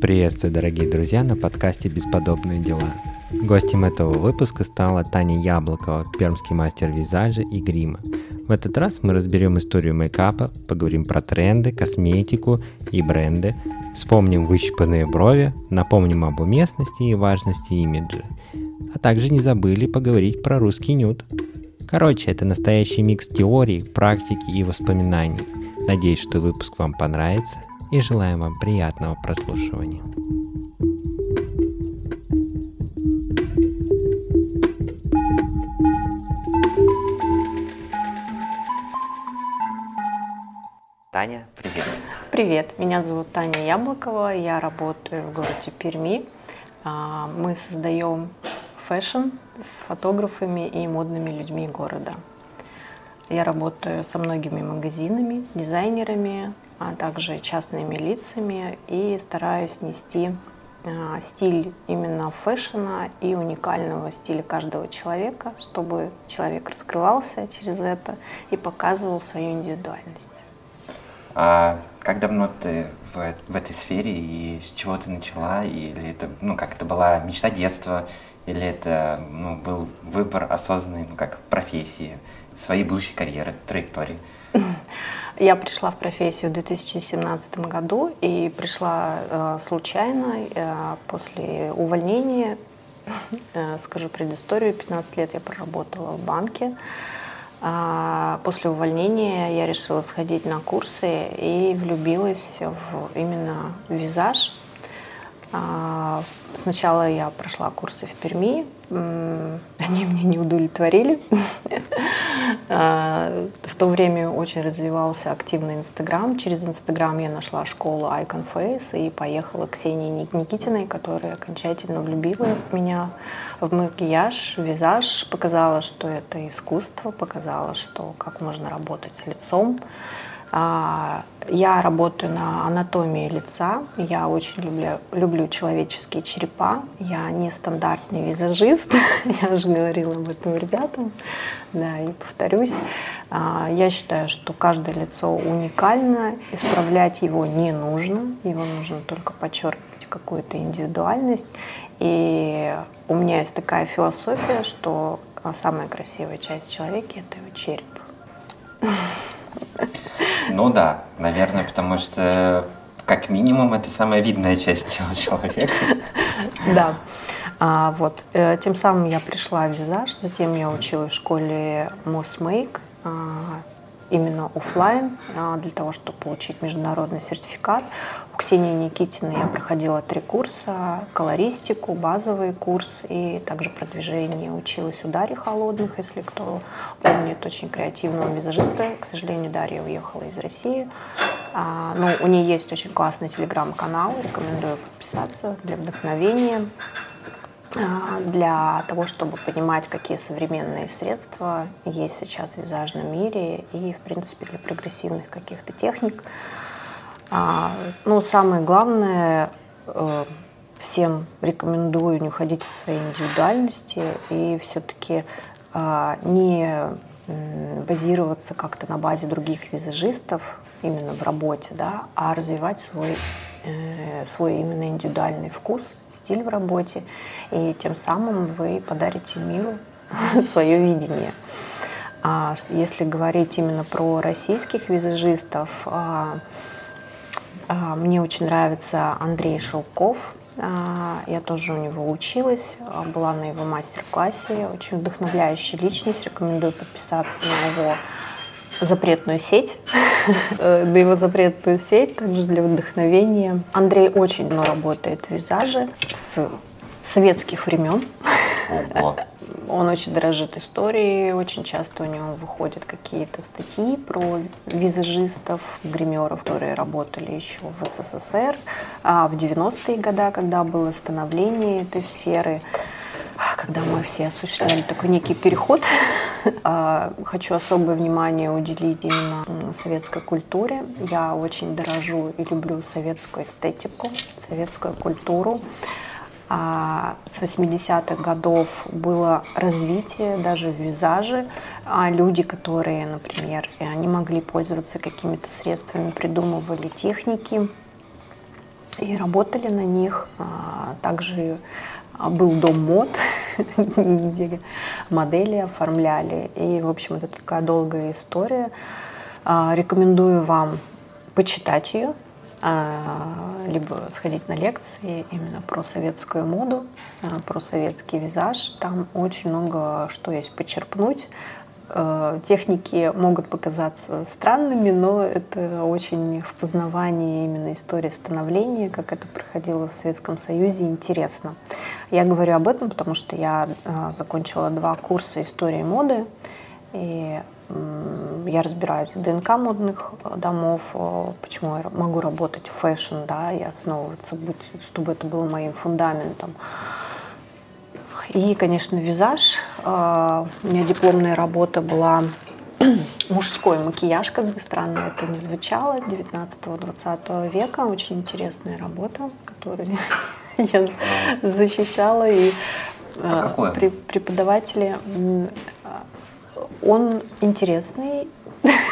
Приветствую, дорогие друзья, на подкасте «Бесподобные дела». Гостем этого выпуска стала Таня Яблокова, пермский мастер визажа и грима. В этот раз мы разберем историю мейкапа, поговорим про тренды, косметику и бренды, вспомним выщипанные брови, напомним об уместности и важности имиджа. А также не забыли поговорить про русский нюд. Короче, это настоящий микс теорий, практики и воспоминаний. Надеюсь, что выпуск вам понравится и желаем вам приятного прослушивания. Таня, привет. Привет, меня зовут Таня Яблокова, я работаю в городе Перми. А, мы создаем fashion с фотографами и модными людьми города. Я работаю со многими магазинами, дизайнерами, а также частными лицами и стараюсь нести а, стиль именно фэшена и уникального стиля каждого человека, чтобы человек раскрывался через это и показывал свою индивидуальность. А как давно ты в, в этой сфере и с чего ты начала? Или это, ну, как это была мечта детства? Или это ну, был выбор осознанный, ну, как профессии, своей будущей карьеры, траектории? Я пришла в профессию в 2017 году и пришла э, случайно э, после увольнения. Э, скажу предысторию. 15 лет я проработала в банке. А после увольнения я решила сходить на курсы и влюбилась в именно визаж. А, сначала я прошла курсы в Перми, они меня не удовлетворили. А, в то время очень развивался активный Инстаграм. Через Инстаграм я нашла школу Icon Face и поехала к Ксении Никитиной, которая окончательно влюбила меня в макияж, в визаж, показала, что это искусство, показала, что как можно работать с лицом. А, я работаю на анатомии лица. Я очень люблю, люблю человеческие черепа. Я не стандартный визажист. Я уже говорила об этом ребятам. Да, и повторюсь. А, я считаю, что каждое лицо уникально. Исправлять его не нужно. Его нужно только подчеркивать какую-то индивидуальность. И у меня есть такая философия, что самая красивая часть человека – это его череп. Ну да, наверное, потому что как минимум это самая видная часть тела человека. Да. А, вот. Э, тем самым я пришла в визаж, затем я училась в школе Мосмейк, а, именно офлайн а, для того, чтобы получить международный сертификат. Ксении Никитиной я проходила три курса, колористику, базовый курс и также продвижение. Училась у Дарьи Холодных, если кто помнит, очень креативного визажиста. К сожалению, Дарья уехала из России. А, но у нее есть очень классный телеграм-канал, рекомендую подписаться для вдохновения. А, для того, чтобы понимать, какие современные средства есть сейчас в визажном мире и, в принципе, для прогрессивных каких-то техник. А, ну, самое главное, э, всем рекомендую не уходить от своей индивидуальности и все-таки а, не базироваться как-то на базе других визажистов именно в работе, да, а развивать свой Э, свой именно индивидуальный вкус, стиль в работе, и тем самым вы подарите миру свое видение. А если говорить именно про российских визажистов, а, мне очень нравится Андрей Шелков. А, я тоже у него училась, была на его мастер-классе. Очень вдохновляющая личность. Рекомендую подписаться на его запретную сеть, на э, его запретную сеть, также для вдохновения. Андрей очень давно работает в визаже с советских времен. Он очень дорожит историей, очень часто у него выходят какие-то статьи про визажистов, гримеров, которые работали еще в СССР, а в 90-е годы, когда было становление этой сферы когда мы все осуществляли такой некий переход. А, хочу особое внимание уделить именно советской культуре. Я очень дорожу и люблю советскую эстетику, советскую культуру. А, с 80-х годов было развитие даже в визаже. А люди, которые, например, не могли пользоваться какими-то средствами, придумывали техники, и работали на них. А, также был дом мод, где модели оформляли. И, в общем, это такая долгая история. Рекомендую вам почитать ее, либо сходить на лекции именно про советскую моду, про советский визаж. Там очень много что есть почерпнуть. Э, техники могут показаться странными, но это очень в познавании именно истории становления, как это проходило в Советском Союзе, интересно. Я говорю об этом, потому что я э, закончила два курса истории моды, и я разбираюсь в ДНК модных домов, э, почему я могу работать в fashion, да, и основываться, чтобы это было моим фундаментом. И, конечно, визаж. А, у меня дипломная работа была мужской макияж, как бы странно это ни звучало, 19-20 века. Очень интересная работа, которую я защищала. И а а, преподаватели, он интересный,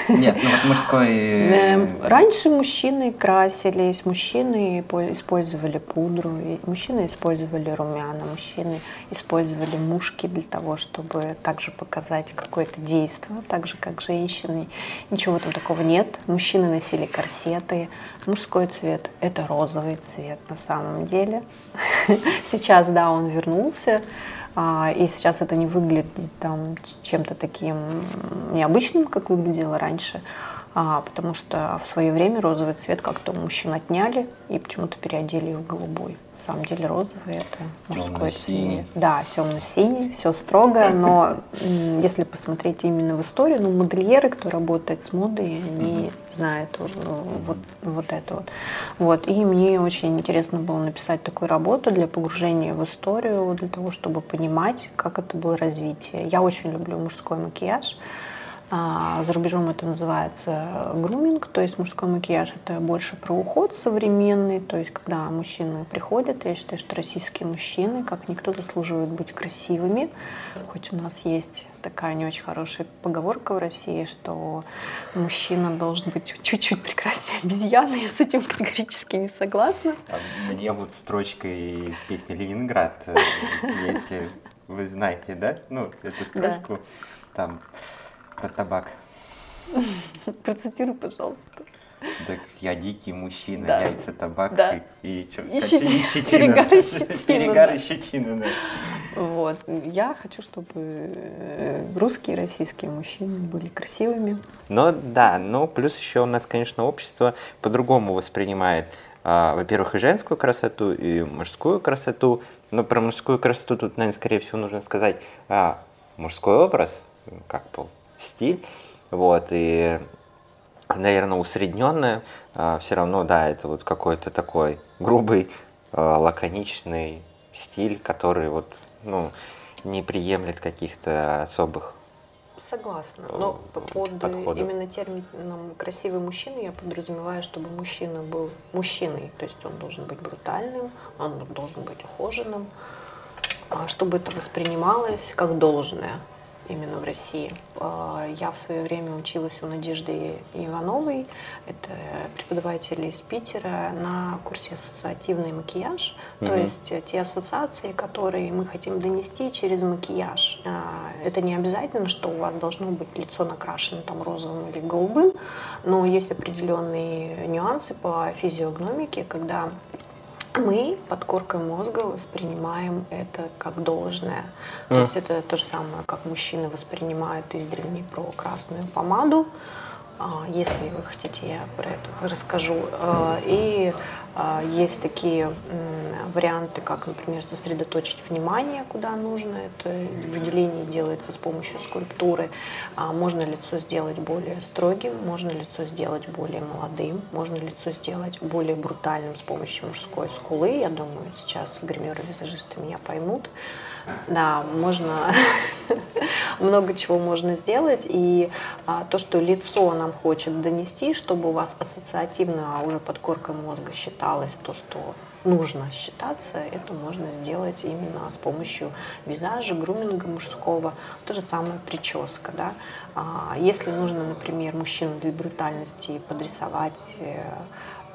нет, ну вот мужской... Раньше мужчины красились, мужчины использовали пудру, мужчины использовали румяна, мужчины использовали мушки для того, чтобы также показать какое-то действие, так же как женщины. Ничего там такого нет. Мужчины носили корсеты. Мужской цвет – это розовый цвет на самом деле. Сейчас, да, он вернулся. А, и сейчас это не выглядит там чем-то таким необычным, как выглядело раньше а, потому что в свое время розовый цвет как-то у мужчин отняли и почему-то переодели в голубой. На самом деле розовый это мужской цвет. Да, темно-синий, все строго, но если посмотреть именно в историю, ну, модельеры, кто работает с модой, они знают вот, вот, вот это вот. вот. И мне очень интересно было написать такую работу для погружения в историю, для того, чтобы понимать, как это было развитие. Я очень люблю мужской макияж. А за рубежом это называется груминг, то есть мужской макияж это больше про уход современный, то есть когда мужчины приходят, я считаю, что российские мужчины, как никто, заслуживают быть красивыми, хоть у нас есть такая не очень хорошая поговорка в России, что мужчина должен быть чуть-чуть прекраснее обезьяны, я с этим категорически не согласна. А мне вот строчка из песни «Ленинград», э, если вы знаете, да, ну, эту строчку, там про табак. Процитируй, пожалуйста. Так я дикий мужчина, да. яйца, табак да. и, и, что, и, щетина, и щетина. Перегар и щетина. Перегар и щетина, да. Вот. Я хочу, чтобы э, русские и российские мужчины были красивыми. Ну да, ну плюс еще у нас, конечно, общество по-другому воспринимает, а, во-первых, и женскую красоту, и мужскую красоту. Но про мужскую красоту тут, наверное, скорее всего, нужно сказать а, мужской образ, как бы стиль, вот, и, наверное, усредненное, а, все равно, да, это вот какой-то такой грубый, а, лаконичный стиль, который вот, ну, не приемлет каких-то особых Согласна. Но под подходов. именно термином красивый мужчина я подразумеваю, чтобы мужчина был мужчиной. То есть он должен быть брутальным, он должен быть ухоженным, а чтобы это воспринималось как должное именно в России. А, я в свое время училась у Надежды Ивановой, это преподаватель из Питера, на курсе ассоциативный макияж, угу. то есть те ассоциации, которые мы хотим донести через макияж. А, это не обязательно, что у вас должно быть лицо накрашено там розовым или голубым, но есть определенные нюансы по физиогномике, когда мы под коркой мозга воспринимаем это как должное. Mm. То есть это то же самое, как мужчины воспринимают издревле про красную помаду. А, если вы хотите, я про это расскажу. А, и а, есть такие варианты, как, например, сосредоточить внимание, куда нужно. Это выделение делается с помощью скульптуры. Можно лицо сделать более строгим, можно лицо сделать более молодым, можно лицо сделать более брутальным с помощью мужской скулы. Я думаю, сейчас гримеры-визажисты меня поймут. Да, можно много чего можно сделать. И а, то, что лицо нам хочет донести, чтобы у вас ассоциативно уже под коркой мозга считалось то, что нужно считаться, это можно сделать именно с помощью визажа, груминга мужского. То же самое прическа. Да? А, если нужно, например, мужчину для брутальности подрисовать, э,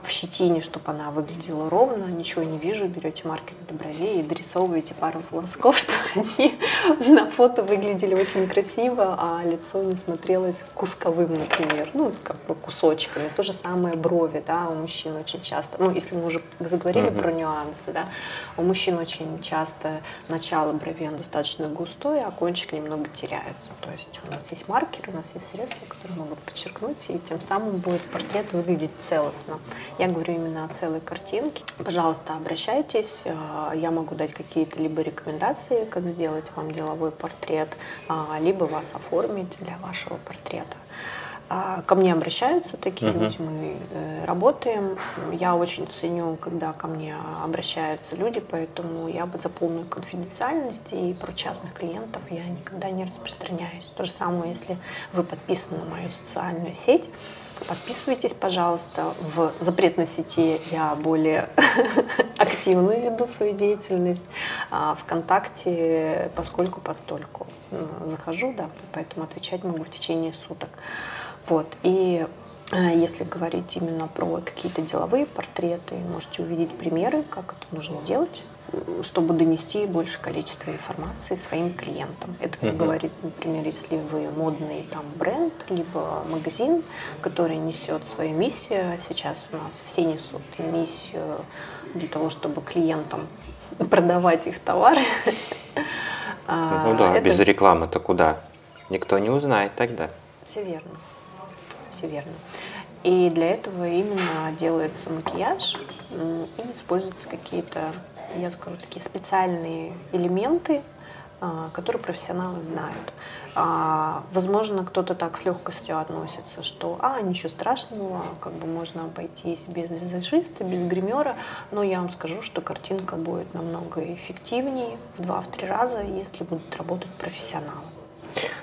в щетине, чтобы она выглядела ровно, ничего не вижу, берете маркер до бровей и дорисовываете пару волосков, чтобы они на фото выглядели очень красиво, а лицо не смотрелось кусковым, например, ну, как бы кусочками. То же самое брови, да, у мужчин очень часто, ну, если мы уже заговорили mm-hmm. про нюансы, да, у мужчин очень часто начало брови достаточно густое, а кончик немного теряется. То есть у нас есть маркеры, у нас есть средства, которые могут подчеркнуть, и тем самым будет портрет выглядеть целостно. Я говорю именно о целой картинке. Пожалуйста, обращайтесь. Э, я могу дать какие-то либо рекомендации, как сделать вам деловой портрет, а, либо вас оформить для вашего портрета. А, ко мне обращаются такие uh-huh. люди, мы э, работаем. Я очень ценю, когда ко мне обращаются люди, поэтому я бы за полную конфиденциальность и про частных клиентов я никогда не распространяюсь. То же самое, если вы подписаны на мою социальную сеть, Подписывайтесь, пожалуйста. В запретной сети я более активно веду свою деятельность. А ВКонтакте поскольку постольку захожу, да, поэтому отвечать могу в течение суток. Вот. И э, если говорить именно про какие-то деловые портреты, можете увидеть примеры, как это нужно делать чтобы донести больше количества информации своим клиентам. Это как uh-huh. говорит, например, если вы модный там бренд, либо магазин, который несет свою миссию, сейчас у нас все несут миссию для того, чтобы клиентам продавать их товары. А, ну да, без рекламы-то куда? Никто не узнает тогда. Все верно. Все верно. И для этого именно делается макияж и используются какие-то я скажу, такие специальные элементы, а, которые профессионалы знают. А, возможно, кто-то так с легкостью относится, что а, ничего страшного, как бы можно обойтись без визажиста, без гримера, но я вам скажу, что картинка будет намного эффективнее в два-три раза, если будут работать профессионалы.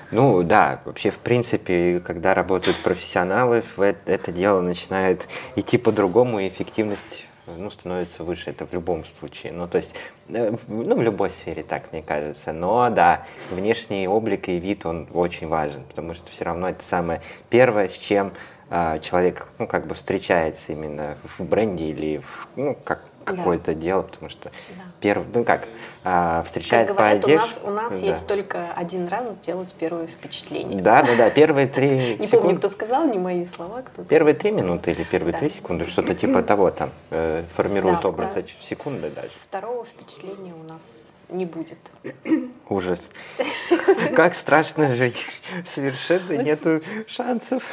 Ну да, вообще в принципе, когда работают профессионалы, это дело начинает идти по-другому, и эффективность ну, становится выше, это в любом случае. Ну, то есть, э, ну, в любой сфере так, мне кажется. Но, да, внешний облик и вид, он очень важен, потому что все равно это самое первое, с чем э, человек, ну, как бы встречается именно в бренде или, в, ну, как какое-то да. дело, потому что да. Первый, ну как, а, встречает как говорят, по одежде. У нас, у нас да. есть только один раз сделать первое впечатление. Да, да, да, первые три Не помню, кто сказал, не мои слова. Кто первые три минуты или первые три секунды, что-то типа того там, э, формирует образ секунды даже. Второго впечатления у нас не будет. Ужас. Как страшно жить. Совершенно нету шансов.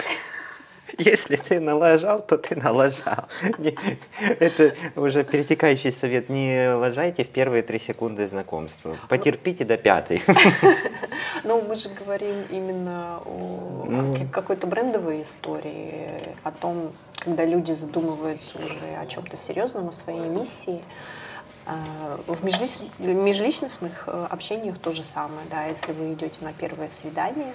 Если ты налажал, то ты налажал. Это уже перетекающий совет. Не лажайте в первые три секунды знакомства. Потерпите до пятой. Ну, мы же говорим именно о ну. какой-то брендовой истории, о том, когда люди задумываются уже о чем-то серьезном, о своей миссии. А, в межличностных э, общениях то же самое. Да, если вы идете на первое свидание,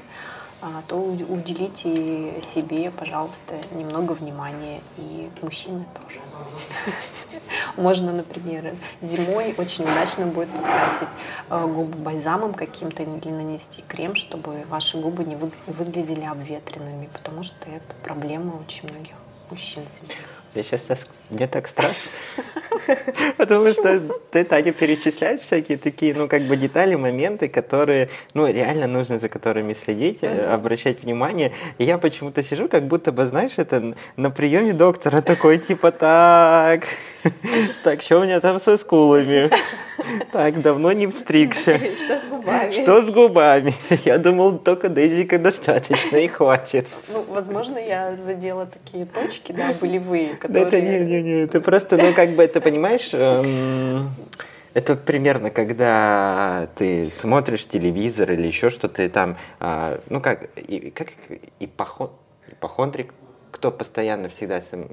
то уделите себе, пожалуйста, немного внимания. И мужчины тоже. Можно, например, зимой очень удачно будет подкрасить э, губы бальзамом каким-то или нанести крем, чтобы ваши губы не выглядели обветренными, потому что это проблема очень многих мужчин. Я сейчас мне так страшно. Потому что ты, Таня, перечисляешь всякие такие, ну, как бы детали, моменты, которые, ну, реально нужно за которыми следить, обращать внимание. И я почему-то сижу, как будто бы, знаешь, это на приеме доктора такой, типа, так, так, что у меня там со скулами? Так, давно не встригся. Что с губами? Что с губами? Я думал, только Дезика достаточно и хватит. Ну, возможно, я задела такие точки, да, болевые, которые... Да это не, не, не, ты просто, ну, как бы, ты понимаешь, эм, это вот примерно, когда ты смотришь телевизор или еще что-то, и там, э, ну, как, и, как ипохон, ипохондрик, кто постоянно всегда сам...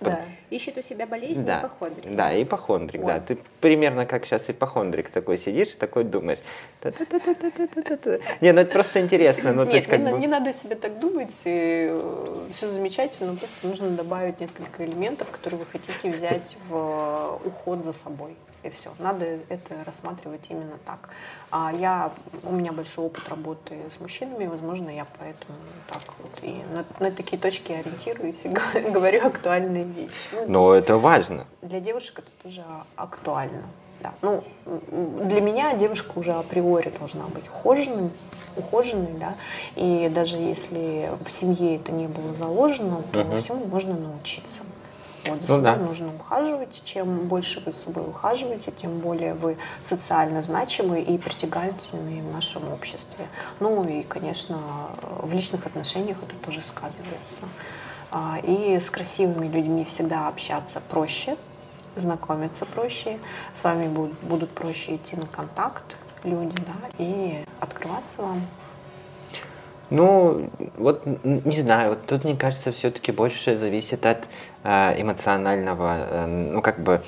Да. ищет у себя болезнь, да. ипохондрик. Да, ипохондрик, вот. да. Ты примерно как сейчас ипохондрик такой сидишь и такой думаешь. Не, ну это просто интересно. Ну, Нет, не, бы... не надо себе так думать, и э, все замечательно, просто нужно добавить несколько элементов, которые вы хотите взять в уход за собой. И все. Надо это рассматривать именно так. А я, у меня большой опыт работы с мужчинами, возможно, я поэтому так вот и на, на такие точки ориентируюсь и говорю актуальные вещи. Ну, Но это важно. Для девушек это тоже актуально. Да. Ну, для меня девушка уже априори должна быть ухоженной, ухоженной, да, и даже если в семье это не было заложено, то uh-huh. всему можно научиться. Вот, за ну, собой да. нужно ухаживать. Чем больше вы собой ухаживаете, тем более вы социально значимы и притягательны в нашем обществе. Ну и, конечно, в личных отношениях это тоже сказывается. А, и с красивыми людьми всегда общаться проще, знакомиться проще, с вами будут, будут проще идти на контакт люди, да, и открываться вам. Ну, вот не знаю, вот тут, мне кажется, все-таки больше зависит от эмоционального, э, ну, как бы,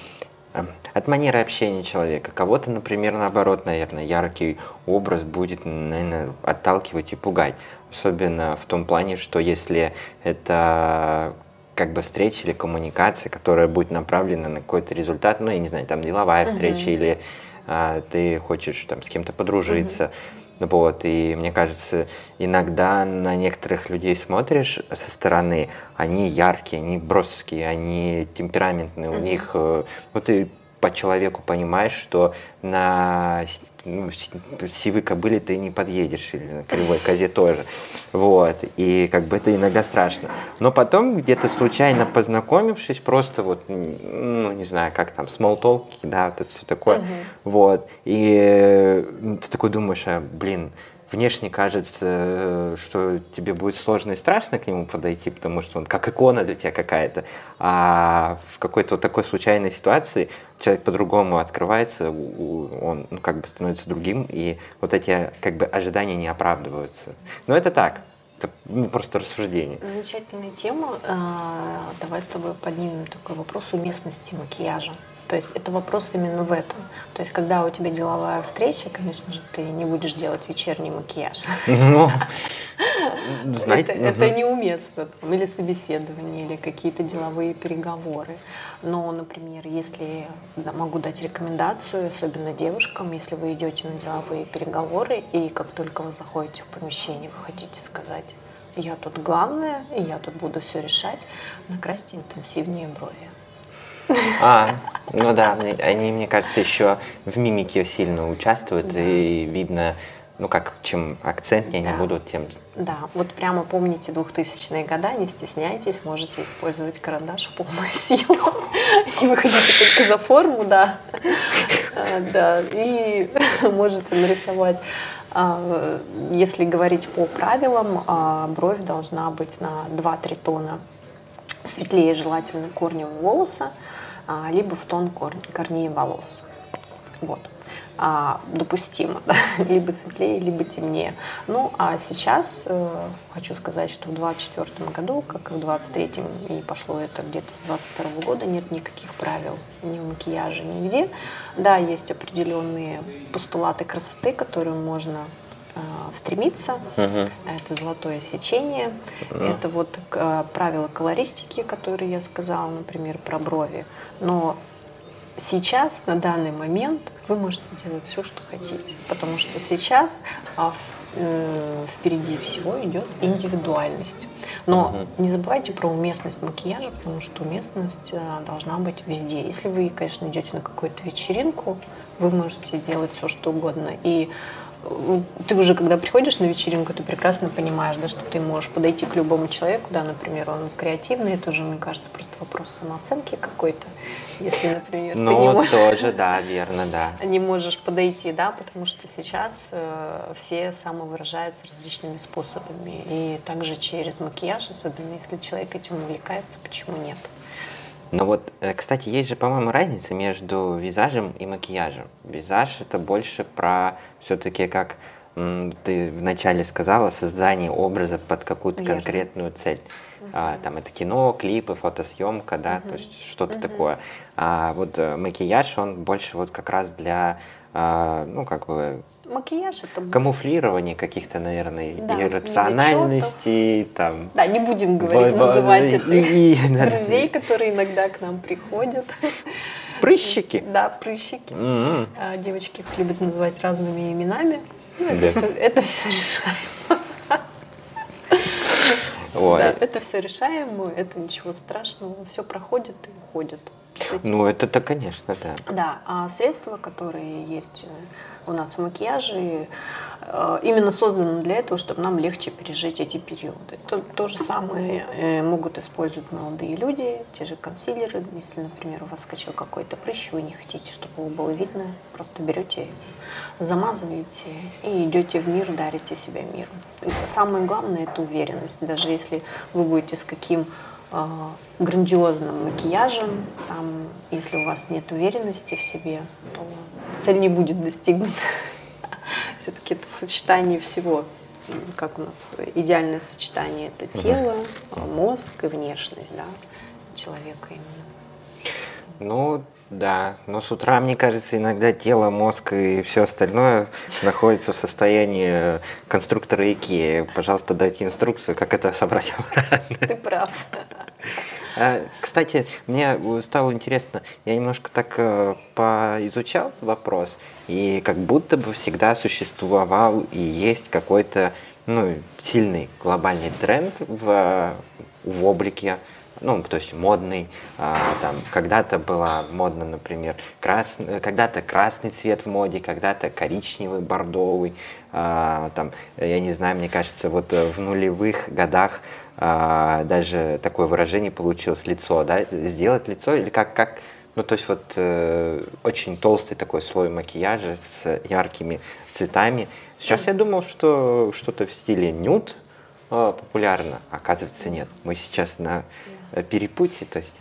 э, от манеры общения человека. Кого-то, например, наоборот, наверное, яркий образ будет, наверное, отталкивать и пугать. Особенно в том плане, что если это как бы встреча или коммуникация, которая будет направлена на какой-то результат, ну, я не знаю, там деловая встреча uh-huh. или а, ты хочешь там с кем-то подружиться. Uh-huh. Вот, и мне кажется, иногда на некоторых людей смотришь со стороны, они яркие, они броские, они темпераментные, uh-huh. у них, э, вот ты по человеку понимаешь, что на ну, сивой кобыле ты не подъедешь, или на кривой козе тоже. Вот. И как бы это иногда страшно. Но потом, где-то случайно познакомившись, просто вот, ну, не знаю, как там, small да, вот это все такое. Uh-huh. Вот. И ну, ты такой думаешь, а, блин, внешне кажется, что тебе будет сложно и страшно к нему подойти, потому что он как икона для тебя какая-то, а в какой-то вот такой случайной ситуации человек по-другому открывается, он ну, как бы становится другим, и вот эти как бы ожидания не оправдываются. Но это так, это ну, просто рассуждение. Замечательная тема. А, давай с тобой поднимем такой вопрос уместности макияжа. То есть это вопрос именно в этом. То есть когда у тебя деловая встреча, конечно же, ты не будешь делать вечерний макияж. Ну, знаете, это, это неуместно. Или собеседование, или какие-то деловые переговоры. Но, например, если могу дать рекомендацию, особенно девушкам, если вы идете на деловые переговоры, и как только вы заходите в помещение, вы хотите сказать, я тут главная, и я тут буду все решать, накрасьте интенсивнее брови. А, ну да, они, мне кажется, еще в мимике сильно участвуют, да. и видно, ну как, чем акцентнее да. они будут, тем... Да, вот прямо помните 2000-е годы, не стесняйтесь, можете использовать карандаш в полную силу. Не выходите только за форму, да. А, да, и можете нарисовать а, если говорить по правилам, а, бровь должна быть на 2-3 тона светлее желательно корневого волоса, либо в тон корней волос. Вот. А, допустимо, да? либо светлее, либо темнее. Ну, а сейчас э, хочу сказать, что в 2024 году, как и в 2023, и пошло это где-то с 2022 года, нет никаких правил ни в макияже, нигде. Да, есть определенные постулаты красоты, которые можно э, стремиться. Угу. Это золотое сечение. Угу. Это вот э, правила колористики, которые я сказала, например, про брови. Но сейчас, на данный момент, вы можете делать все, что хотите. Потому что сейчас а, впереди всего идет индивидуальность. Но не забывайте про уместность макияжа, потому что уместность э, должна быть везде. Если вы, конечно, идете на какую-то вечеринку, вы можете делать все, что угодно. И ты уже, когда приходишь на вечеринку, ты прекрасно понимаешь, да, что ты можешь подойти к любому человеку, да, например, он креативный, это уже, мне кажется, просто вопрос самооценки какой-то. Если, например, ну, ты не можешь... тоже, да, верно, да. Не можешь подойти, да, потому что сейчас э, все самовыражаются различными способами. И также через макияж, особенно если человек этим увлекается, почему нет? Но вот, э, кстати, есть же, по-моему, разница между визажем и макияжем. Визаж это больше про все-таки как ты вначале сказала, создание образа под какую-то Верно. конкретную цель. А, там это кино, клипы, фотосъемка, да, uh-huh. то есть что-то uh-huh. такое. А вот э, макияж, он больше вот как раз для, а, ну, как бы Макияж это камуфлирование каких-то, наверное, да, иррациональностей, там. Да, не будем говорить, называть это и, друзей, которые иногда к нам приходят. Прыщики? Да, прыщики. Mm-hmm. Девочки их любят называть разными именами. Ну, это, да. все, это все решаемо. Ой. Да, это все решаемо, это ничего страшного, все проходит и уходит. Ну, это-то, конечно, да. Да, а средства, которые есть у нас в макияже, э, именно созданы для этого, чтобы нам легче пережить эти периоды. То, то же самое э, могут использовать молодые люди, те же консилеры. Если, например, у вас скачал какой-то прыщ, вы не хотите, чтобы его было видно, просто берете, замазываете и идете в мир, дарите себя миру. Самое главное – это уверенность. Даже если вы будете с каким грандиозным макияжем, там, если у вас нет уверенности в себе, то цель не будет достигнута. Все-таки это сочетание всего. Как у нас идеальное сочетание это тело, мозг и внешность да, человека именно. Ну, да, но с утра, мне кажется, иногда тело, мозг и все остальное находится в состоянии конструктора Икеи. Пожалуйста, дайте инструкцию, как это собрать обратно. Ты прав. А, кстати, мне стало интересно, я немножко так э, поизучал вопрос, и как будто бы всегда существовал и есть какой-то ну, сильный глобальный тренд в, в облике, ну, то есть модный, а, там, когда-то было модно, например, красный, когда-то красный цвет в моде, когда-то коричневый, бордовый, а, там, я не знаю, мне кажется, вот в нулевых годах а, даже такое выражение получилось лицо, да, сделать лицо или как, как, ну то есть вот э, очень толстый такой слой макияжа с яркими цветами. Сейчас я думал, что что-то в стиле нюд э, популярно, оказывается нет. Мы сейчас на перепутье, то есть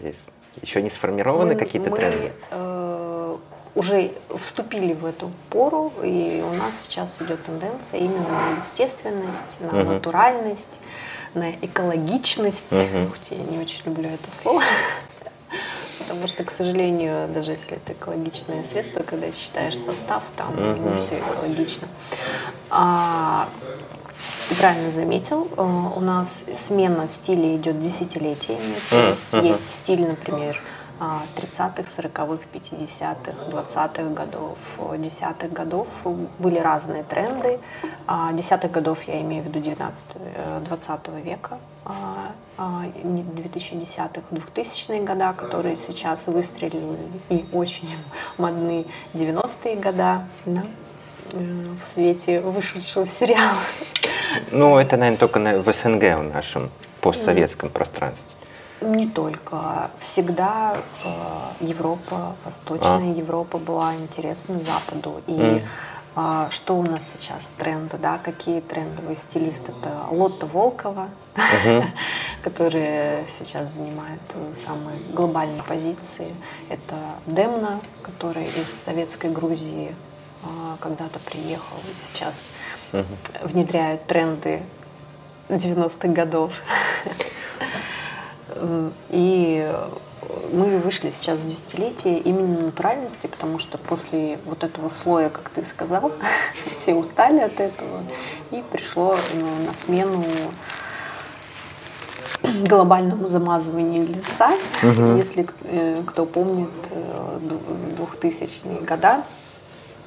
еще не сформированы какие-то тренды. Э, уже вступили в эту пору, и у нас сейчас идет тенденция именно на естественность, на угу. натуральность на экологичность. Угу. Хоть я не очень люблю это слово. Потому что, к сожалению, даже если это экологичное средство, когда считаешь состав, там угу. не все экологично. А, ты правильно заметил, э, у нас смена стиля идет десятилетиями. То есть uh-huh. есть стиль, например, 30-х, 40-х, 50-х, 20-х годов, 10-х годов были разные тренды. 10-х годов я имею в виду 19 20 э, века, а, а, не 2010-х, 2000-е года, которые сейчас выстрелили и очень модны 90-е года, да, э, в свете вышедшего сериала. Ну, это, наверное, только в СНГ в нашем постсоветском пространстве. Не только. Всегда э, Европа, Восточная а. Европа была интересна Западу. И mm. э, что у нас сейчас тренды, да, какие трендовые стилисты? Это Лотта Волкова, uh-huh. которая сейчас занимает самые глобальные позиции. Это Демна, который из советской Грузии когда-то приехал и сейчас uh-huh. внедряет тренды 90-х годов. И мы вышли сейчас в десятилетие именно натуральности, потому что после вот этого слоя, как ты сказал, все устали от этого, и пришло ну, на смену глобальному замазыванию лица. Угу. Если э, кто помнит 2000-е э, года, э,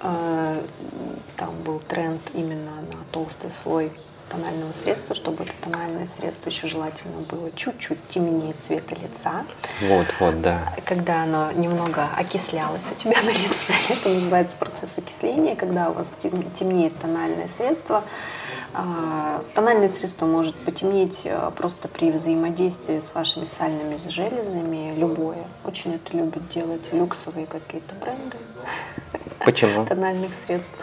там был тренд именно на толстый слой тонального средства, чтобы это тональное средство еще желательно было чуть-чуть темнее цвета лица. Вот, вот, да. Когда оно немного окислялось у тебя на лице, это называется процесс окисления, когда у вас темнеет тональное средство. А, тональное средство может потемнеть а, просто при взаимодействии с вашими сальными железами, любое. Очень это любят делать люксовые какие-то бренды. Почему? Тональных средств.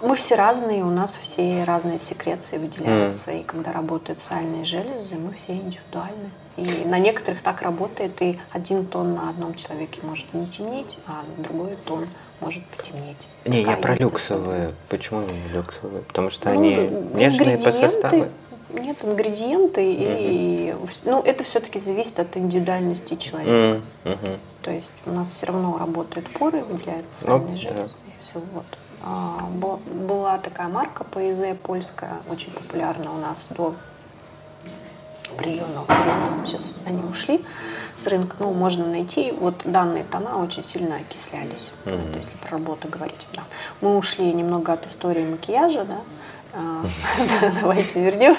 Мы все разные, у нас все разные секреции выделяются. Mm. И когда работают сальные железы, мы все индивидуальны. И на некоторых так работает, и один тон на одном человеке может не темнеть, а другой тон может потемнеть. Не, Такая я про люксовые. Почему не люксовые? Потому что ну, они нежные по составу. Нет, ингредиенты mm-hmm. и ну это все-таки зависит от индивидуальности человека. Mm-hmm. То есть у нас все равно работают поры, выделяются сальные ну, железы. Да. Все вот. А, была такая марка ПЗ польская, очень популярна у нас до определенного периода. Сейчас они ушли. с рынка, ну, можно найти. Вот данные тона очень сильно окислялись. Mm-hmm. Вот, если про работу говорить. Да. Мы ушли немного от истории макияжа, да, давайте вернем,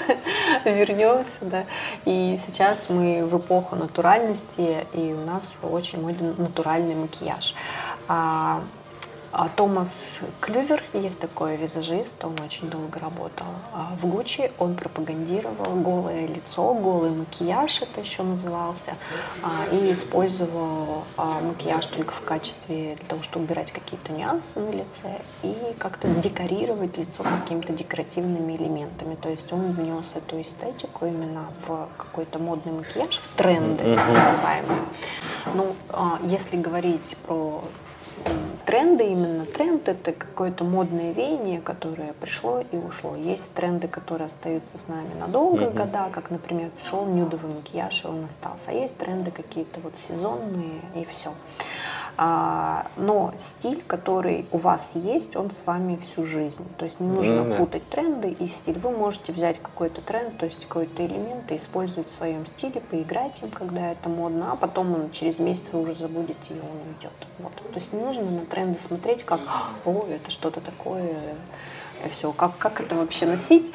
вернемся, да. И сейчас мы в эпоху натуральности, и у нас очень моден натуральный макияж. А, Томас Клювер, есть такой визажист, он очень долго работал а, в Гуччи, он пропагандировал голое лицо, голый макияж, это еще назывался, а, и использовал макияж только в качестве для того, чтобы убирать какие-то нюансы на лице и как-то декорировать лицо какими-то декоративными элементами. То есть он внес эту эстетику именно в какой-то модный макияж, в тренды так называемые. Ну, если говорить про тренды, именно тренд это какое-то модное веяние, которое пришло и ушло. Есть тренды, которые остаются с нами на долгие mm-hmm. года, как, например, пришел нюдовый макияж, и он остался. А есть тренды какие-то вот сезонные, и все. А, но стиль, который у вас есть, он с вами всю жизнь. То есть не нужно mm-hmm. путать тренды и стиль. Вы можете взять какой-то тренд, то есть какой-то элемент и использовать в своем стиле, поиграть им, когда это модно, а потом он через месяц вы уже забудете и он уйдет. Вот. То есть не нужно на тренды смотреть как, о, это что-то такое, все, как, как это вообще носить.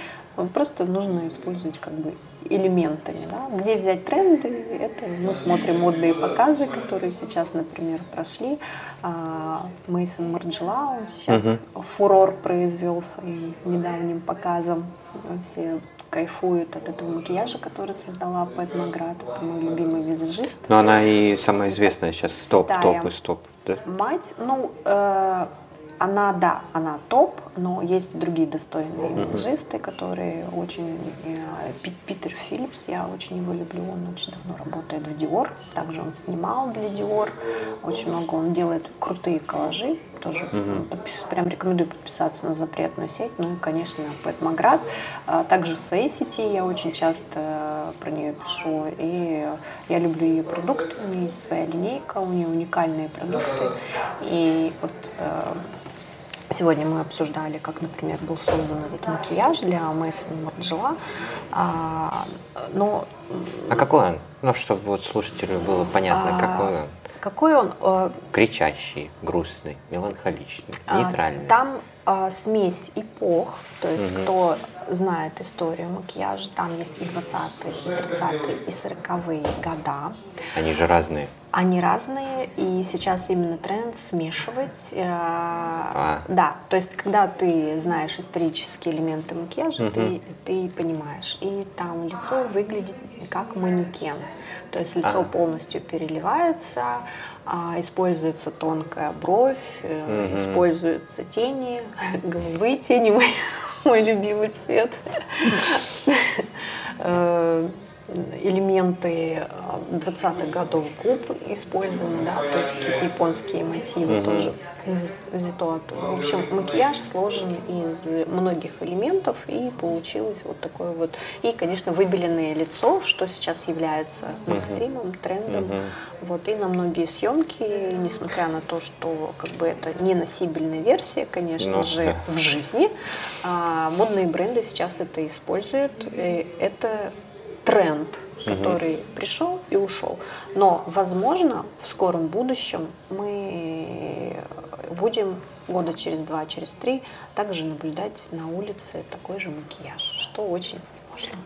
Просто нужно использовать как бы элементами. Да? Где взять тренды? Это мы смотрим модные показы, которые сейчас, например, прошли. А, Мейсон Марджелау сейчас угу. фурор произвел своим недавним показом. Все кайфуют от этого макияжа, который создала Пэт Маград. Это мой любимый визажист. Но она и самая известная сейчас топ-топ из топ. Да? Мать, ну, э, она, да, она топ, но есть другие достойные визажисты, которые очень... Э, Питер Филлипс, я очень его люблю, он очень давно работает в Dior, также он снимал для Dior, очень много он делает крутые коллажи, тоже подпис, прям рекомендую подписаться на запретную сеть, ну и, конечно, Пэт Маград. А также в своей сети я очень часто про нее пишу, и я люблю ее продукты, у нее есть своя линейка, у нее уникальные продукты, и вот э, Сегодня мы обсуждали, как, например, был создан этот макияж для Мэйсона Марджела. А, но... а какой он? Ну, чтобы вот слушателю было понятно, а, какой он. Какой он? Э, Кричащий, грустный, меланхоличный, а, нейтральный. Там а, смесь эпох, то есть угу. кто знает историю макияжа, там есть и 20-е, и 30-е, и 40-е года. Они же разные. Они разные, и сейчас именно тренд смешивать. Э, а. Да, то есть когда ты знаешь исторические элементы макияжа, угу. ты, ты понимаешь. И там лицо выглядит как манекен. То есть лицо а. полностью переливается, а, используется тонкая бровь, угу. используются тени, голубые тени, мой, мой любимый цвет. Э, элементы 20-х годов губ использованы, да, то есть какие-то японские мотивы mm-hmm. тоже взято оттуда. В общем, макияж сложен из многих элементов, и получилось вот такое вот. И, конечно, выбеленное лицо, что сейчас является мейнстримом, трендом. Mm-hmm. Вот, и на многие съемки, несмотря на то, что как бы это не носибельная версия, конечно no. Ну, же, в жизни, а, модные бренды сейчас это используют. И это тренд, который угу. пришел и ушел. Но, возможно, в скором будущем мы будем года через два, через три также наблюдать на улице такой же макияж, что очень возможно.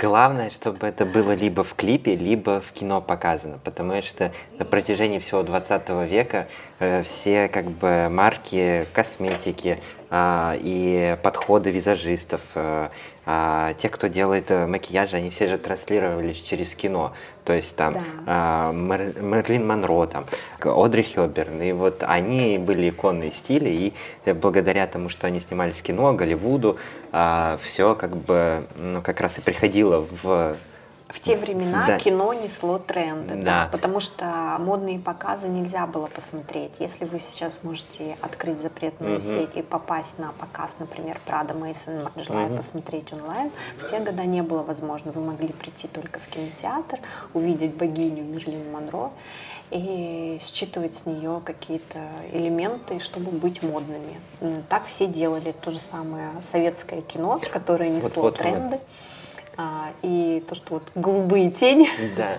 Главное, чтобы это было либо в клипе, либо в кино показано, потому что на протяжении всего 20 века э, все как бы марки косметики э, и подходы визажистов, э, э, тех, кто делает э, макияж, они все же транслировались через кино. То есть там да. э, Мэр, Мерлин Монро, там, Одри Хёберн, и вот они были иконные стили, и благодаря тому, что они снимались в кино, Голливуду, э, все как бы, ну, как раз и приходило в в те времена да. кино несло тренды, да. да, потому что модные показы нельзя было посмотреть. Если вы сейчас можете открыть запретную угу. сеть и попасть на показ, например, Прада Мейсон желая угу. посмотреть онлайн, в те года не было возможно. Вы могли прийти только в кинотеатр, увидеть богиню Мерлин Монро и считывать с нее какие-то элементы, чтобы быть модными. Так все делали. То же самое советское кино, которое несло вот, вот, тренды. Вот А, и то, что вот голубые тени, Да.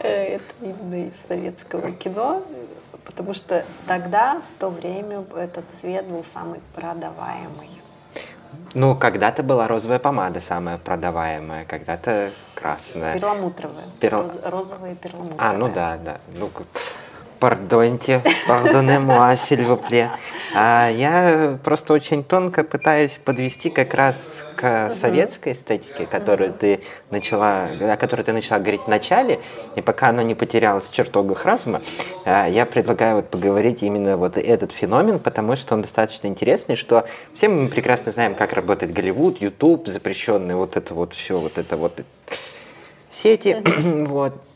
э, это именно из советского кино, потому что тогда, в то время, этот цвет был самый продаваемый. Ну, когда-то была розовая помада самая продаваемая, когда-то красная. Перламутровые. Перл- Роз- розовые перламутровые. А, ну да, да. Ну, как- пардоньте, пардонне-муа, сильвупле. А я просто очень тонко пытаюсь подвести как раз к советской эстетике, которую ты начала, о которой ты начала говорить в начале, и пока оно не потерялось в чертогах разума, а, я предлагаю вот поговорить именно вот этот феномен, потому что он достаточно интересный, что все мы прекрасно знаем, как работает Голливуд, YouTube, запрещенный вот это вот все, вот это вот сети, вот.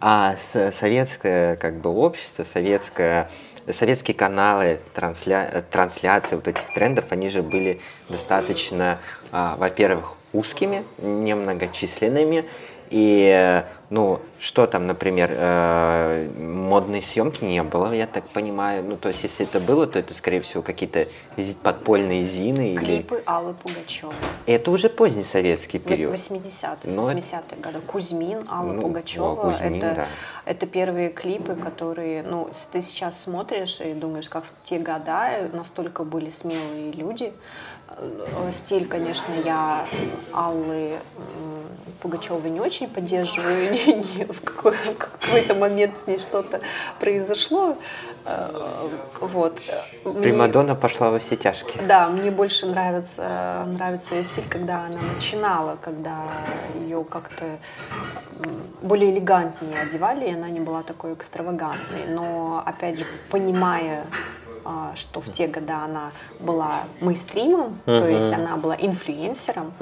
А советское как бы общество, советское, советские каналы трансля, трансляции вот этих трендов, они же были достаточно, а, во-первых, узкими, немногочисленными, и, э, ну, что там, например, э, модной съемки не было, я так понимаю. Ну, то есть, если это было, то это, скорее всего, какие-то подпольные зины или... Клипы Аллы Пугачевой. Это уже поздний советский период. 80-е, Ну, это- 80-е годы. Кузьмин, Алла Ну, Пугачева. о, Кузьмин, это, да. это первые клипы, которые, ну, ты сейчас смотришь и думаешь, как в те года настолько были смелые люди. Э, Стиль, конечно, я Аллы Пугачевой не очень поддерживаю. Не- не- В какой- в какой-то момент с ней что-то произошло. Э, Вот. Мне- Примадонна пошла во все тяжкие. да, мне больше нравится, нравится ее стиль, когда она начинала, когда ее как-то более элегантнее одевали, и она не была такой экстравагантной. Но, опять же, понимая, что в те годы она была мейстримом, то есть она была инфлюенсером,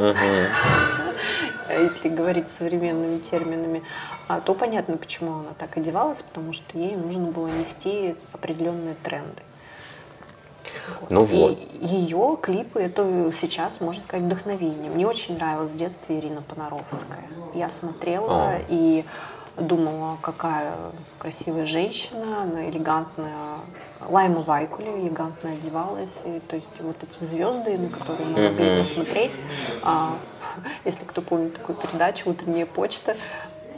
если говорить современными терминами, а, то понятно, почему она так одевалась, потому что ей нужно было нести определенные тренды. Ну вот. И ее клипы это сейчас, можно сказать, вдохновение. Мне очень нравилась в детстве Ирина Понаровская. Я смотрела А. и думала, какая красивая женщина, она элегантная. Лайма Вайкули элегантно одевалась. И, то есть вот эти звезды, на которые мы могли посмотреть. А, если кто помнит такую передачу «Утренняя почта»,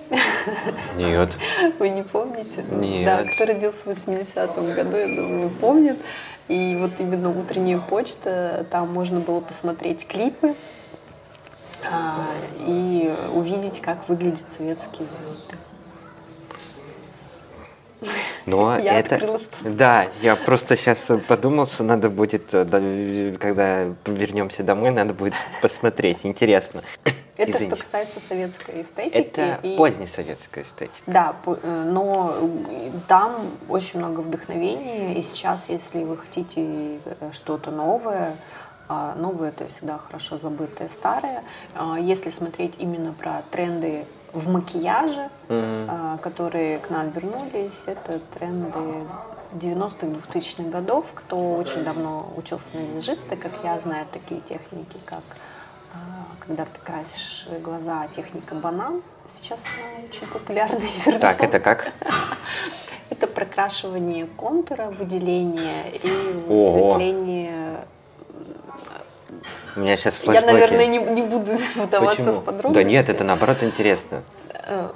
Нет. вы не помните? Нет. Да, кто родился в 80-м году, я думаю, помнит. И вот именно утренняя почта, там можно было посмотреть клипы а, и увидеть, как выглядят советские звезды. Но Я это... открыла что-то. Да, я просто сейчас подумал, что надо будет, э, да, когда вернемся домой, надо будет посмотреть. Интересно. Это Извините. что касается советской эстетики. Это и- позднесоветская эстетика. Да, э, но э, там очень много вдохновения, и сейчас, если вы хотите что-то новое, а, новое это всегда хорошо забытое старое. А, Если смотреть именно про тренды в макияже, а, которые к нам вернулись, это тренды 90-х, 2000-х годов. Кто очень давно учился на визажиста, как я, знает такие техники, как а, когда ты красишь глаза, техника банан. Сейчас она очень популярна и Так, это как? Это прокрашивание контура, выделение и высветление. У меня сейчас Я, флешбеки. наверное, не, не буду вдаваться Почему? в подробности. Да нет, это наоборот интересно. Э,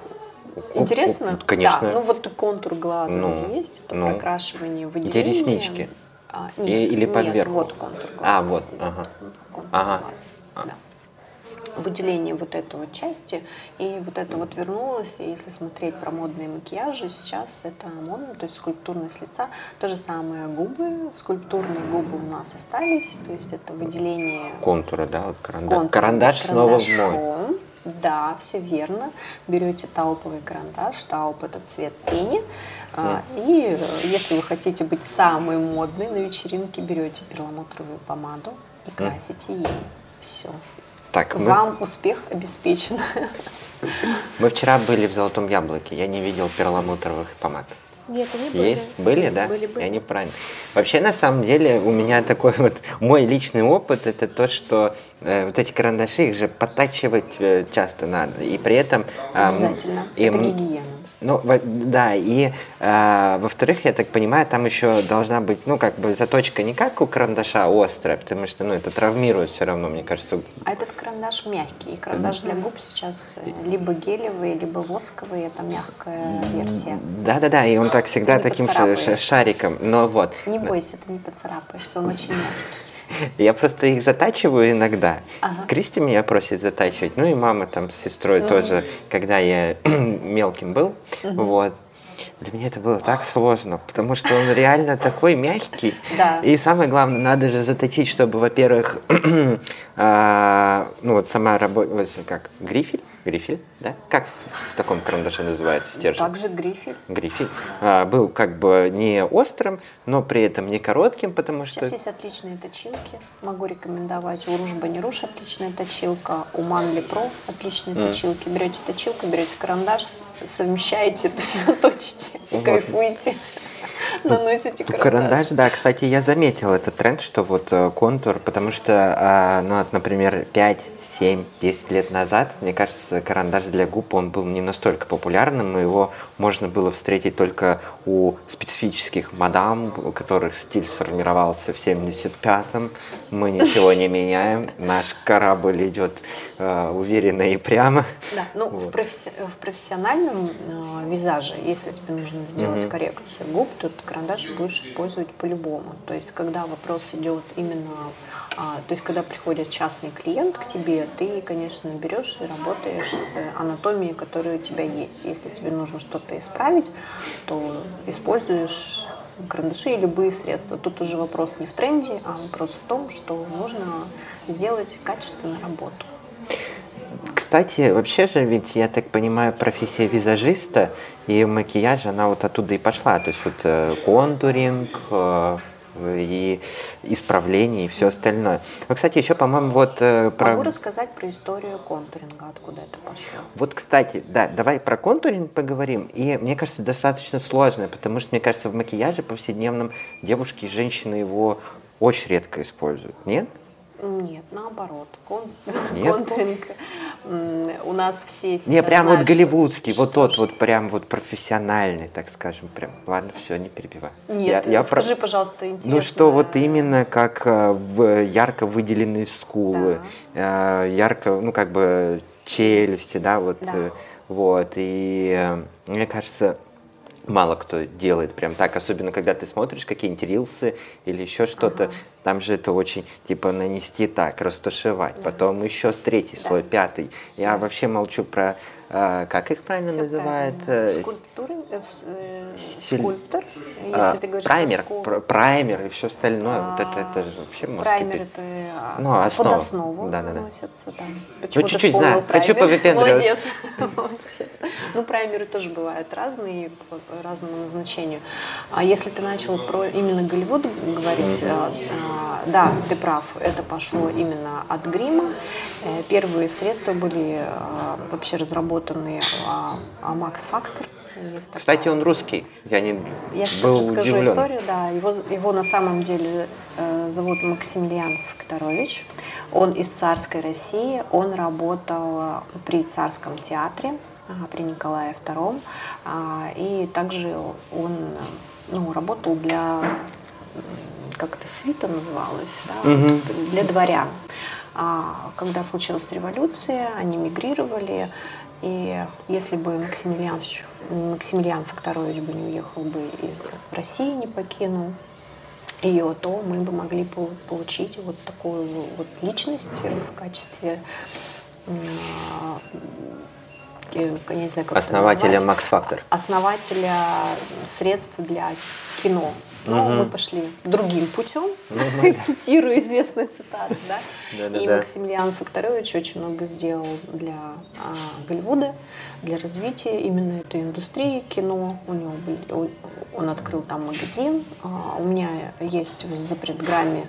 Интересно? конечно. Да, ну вот контур глаза Ну, есть, это ну. прокрашивание, Где выделение. реснички? А, нет, или нет, поверху? вот контур глаза. А, вот, ага. Контур Ага. глаза, да. Выделение вот этой вот части, и вот это вот вернулось, и если смотреть про модные макияжи, сейчас это модно, то есть скульптурность лица, то же самое губы, скульптурные губы у нас остались, то есть это выделение Контура, да, вот каранда- контуром Карандаш снова в моде. Да, все верно. Берете тауповый карандаш, тауп это цвет тени. А, И э, если вы хотите быть самой модной на вечеринке, берете перламутровую помаду и красите ей. Все. Так, мы, Вам успех обеспечен. мы вчера были в Золотом Яблоке, я не видел перламутровых помад. Нет, они были. Есть? Были, да? Были, были. Я неправильно. Вообще, на самом деле, у меня такой вот, мой личный опыт, это то, что э, вот эти карандаши, их же подтачивать э, часто надо. И при этом... м, Обязательно. и это гигиена. Ну, да, и э, во-вторых, я так понимаю, там еще должна быть, ну, как бы заточка не как у карандаша острая, потому что, ну, это травмирует все равно, мне кажется. А этот карандаш мягкий, и карандаш для губ сейчас э, либо гелевый, либо восковый, это мягкая версия. Да-да-да, и он так всегда таким шариком, но вот. Не бойся, ты не поцарапаешься, он очень мягкий. Я просто их затачиваю иногда. Ага. Кристи меня просит затачивать, ну и мама там с сестрой угу. тоже, когда я мелким был, угу. вот. Для меня это было так сложно, потому что он реально такой мягкий. Да. И самое главное, надо же заточить, чтобы, во-первых, а, ну вот сама работа, как грифель, Грифель, да? Как в таком карандаше называется стержень? Также грифель. Грифель. А, был как бы не острым, но при этом не коротким, потому Сейчас что... Сейчас есть отличные точилки. Могу рекомендовать. У Руж Банируш отличная точилка, у Манли Про отличные mm. точилки. Берете точилку, берете карандаш, совмещаете, то все точите, вот. кайфуете. наносите карандаш. Карандаш, да. Кстати, я заметил этот тренд, что вот э, контур, потому что, а, ну, например, 5, 7, 10 лет назад, мне кажется, карандаш для губ, он был не настолько популярным, и его можно было встретить только у специфических мадам, у которых стиль сформировался в 75-м. Мы ничего не меняем, наш корабль идет э, уверенно и прямо. Да, ну, вот. в, професси- в профессиональном э, визаже, если тебе нужно сделать mm-hmm. коррекцию губ, то карандаш будешь использовать по-любому. То есть, когда вопрос идет именно то есть, когда приходит частный клиент к тебе, ты, конечно, берешь и работаешь с анатомией, которая у тебя есть. Если тебе нужно что-то исправить, то используешь карандаши и любые средства. Тут уже вопрос не в тренде, а вопрос в том, что нужно сделать качественную работу. Кстати, вообще же, ведь я так понимаю, профессия визажиста и макияж, она вот оттуда и пошла. То есть вот э, контуринг, э, и исправление и все остальное. Но, кстати, еще, по-моему, вот э, про... Могу рассказать про историю контуринга, откуда это пошло. Вот, кстати, да, давай про контуринг поговорим. И мне кажется, достаточно сложно, потому что, мне кажется, в макияже повседневном девушки и женщины его очень редко используют. Нет? Нет, наоборот. Кон... Нет? Контуринг. У нас все сейчас Не, прям знают, вот голливудский, что, вот тот что, вот прям вот профессиональный, так скажем, прям. Ладно, все, не перебивай. Нет, я, я скажи, про... пожалуйста, интересно. Ну что вот именно как э, в ярко выделенные скулы, да. Э, ярко, ну как бы челюсти, да, вот, да. Э, вот. И мне кажется, мало кто делает прям так, особенно когда ты смотришь какие-нибудь рилсы или еще что-то, ага. там же это очень, типа, нанести так, растушевать, да. потом еще третий да. слой, пятый. Я да. вообще молчу про как их правильно Все называют? Правильно. Э, Скульптуры, э, э скульптор, если а, ты говоришь праймер, про праймер и все остальное. А, вот это, это же вообще мозг Праймер это а, ну, основа. под основу да, да, да. наносится. Там. Почему ну, чуть-чуть знаю, хочу повыпендриваться. Молодец. Молодец. Ну, праймеры тоже бывают разные, по разному назначению. А если ты начал про именно Голливуд говорить, да, ты прав, это пошло именно от грима. Э, первые средства были вообще разработаны разработанный а, а Max Factor. Кстати, он русский. Я не Я сейчас был расскажу удивлен. историю. Да, его, его на самом деле э, зовут Максимилиан Факторович. Он из царской России. Он работал при царском театре при Николае II. А, и также он ну, работал для как это свита называлось, да, угу. для дворян. А когда случилась революция, они мигрировали, и если бы Максимилиан, Максимилиан Факторович бы не уехал бы из России, не покинул ее, то мы бы могли получить вот такую вот личность в качестве я не знаю, как Основателя Max Factor. Основателя средств для кино. Но угу. мы пошли другим путем, угу. цитирую известную цитату, да. И Максимилиан Факторович очень много сделал для а, Голливуда, для развития именно этой индустрии кино. У него был, он открыл там магазин. А, у меня есть в запретграмме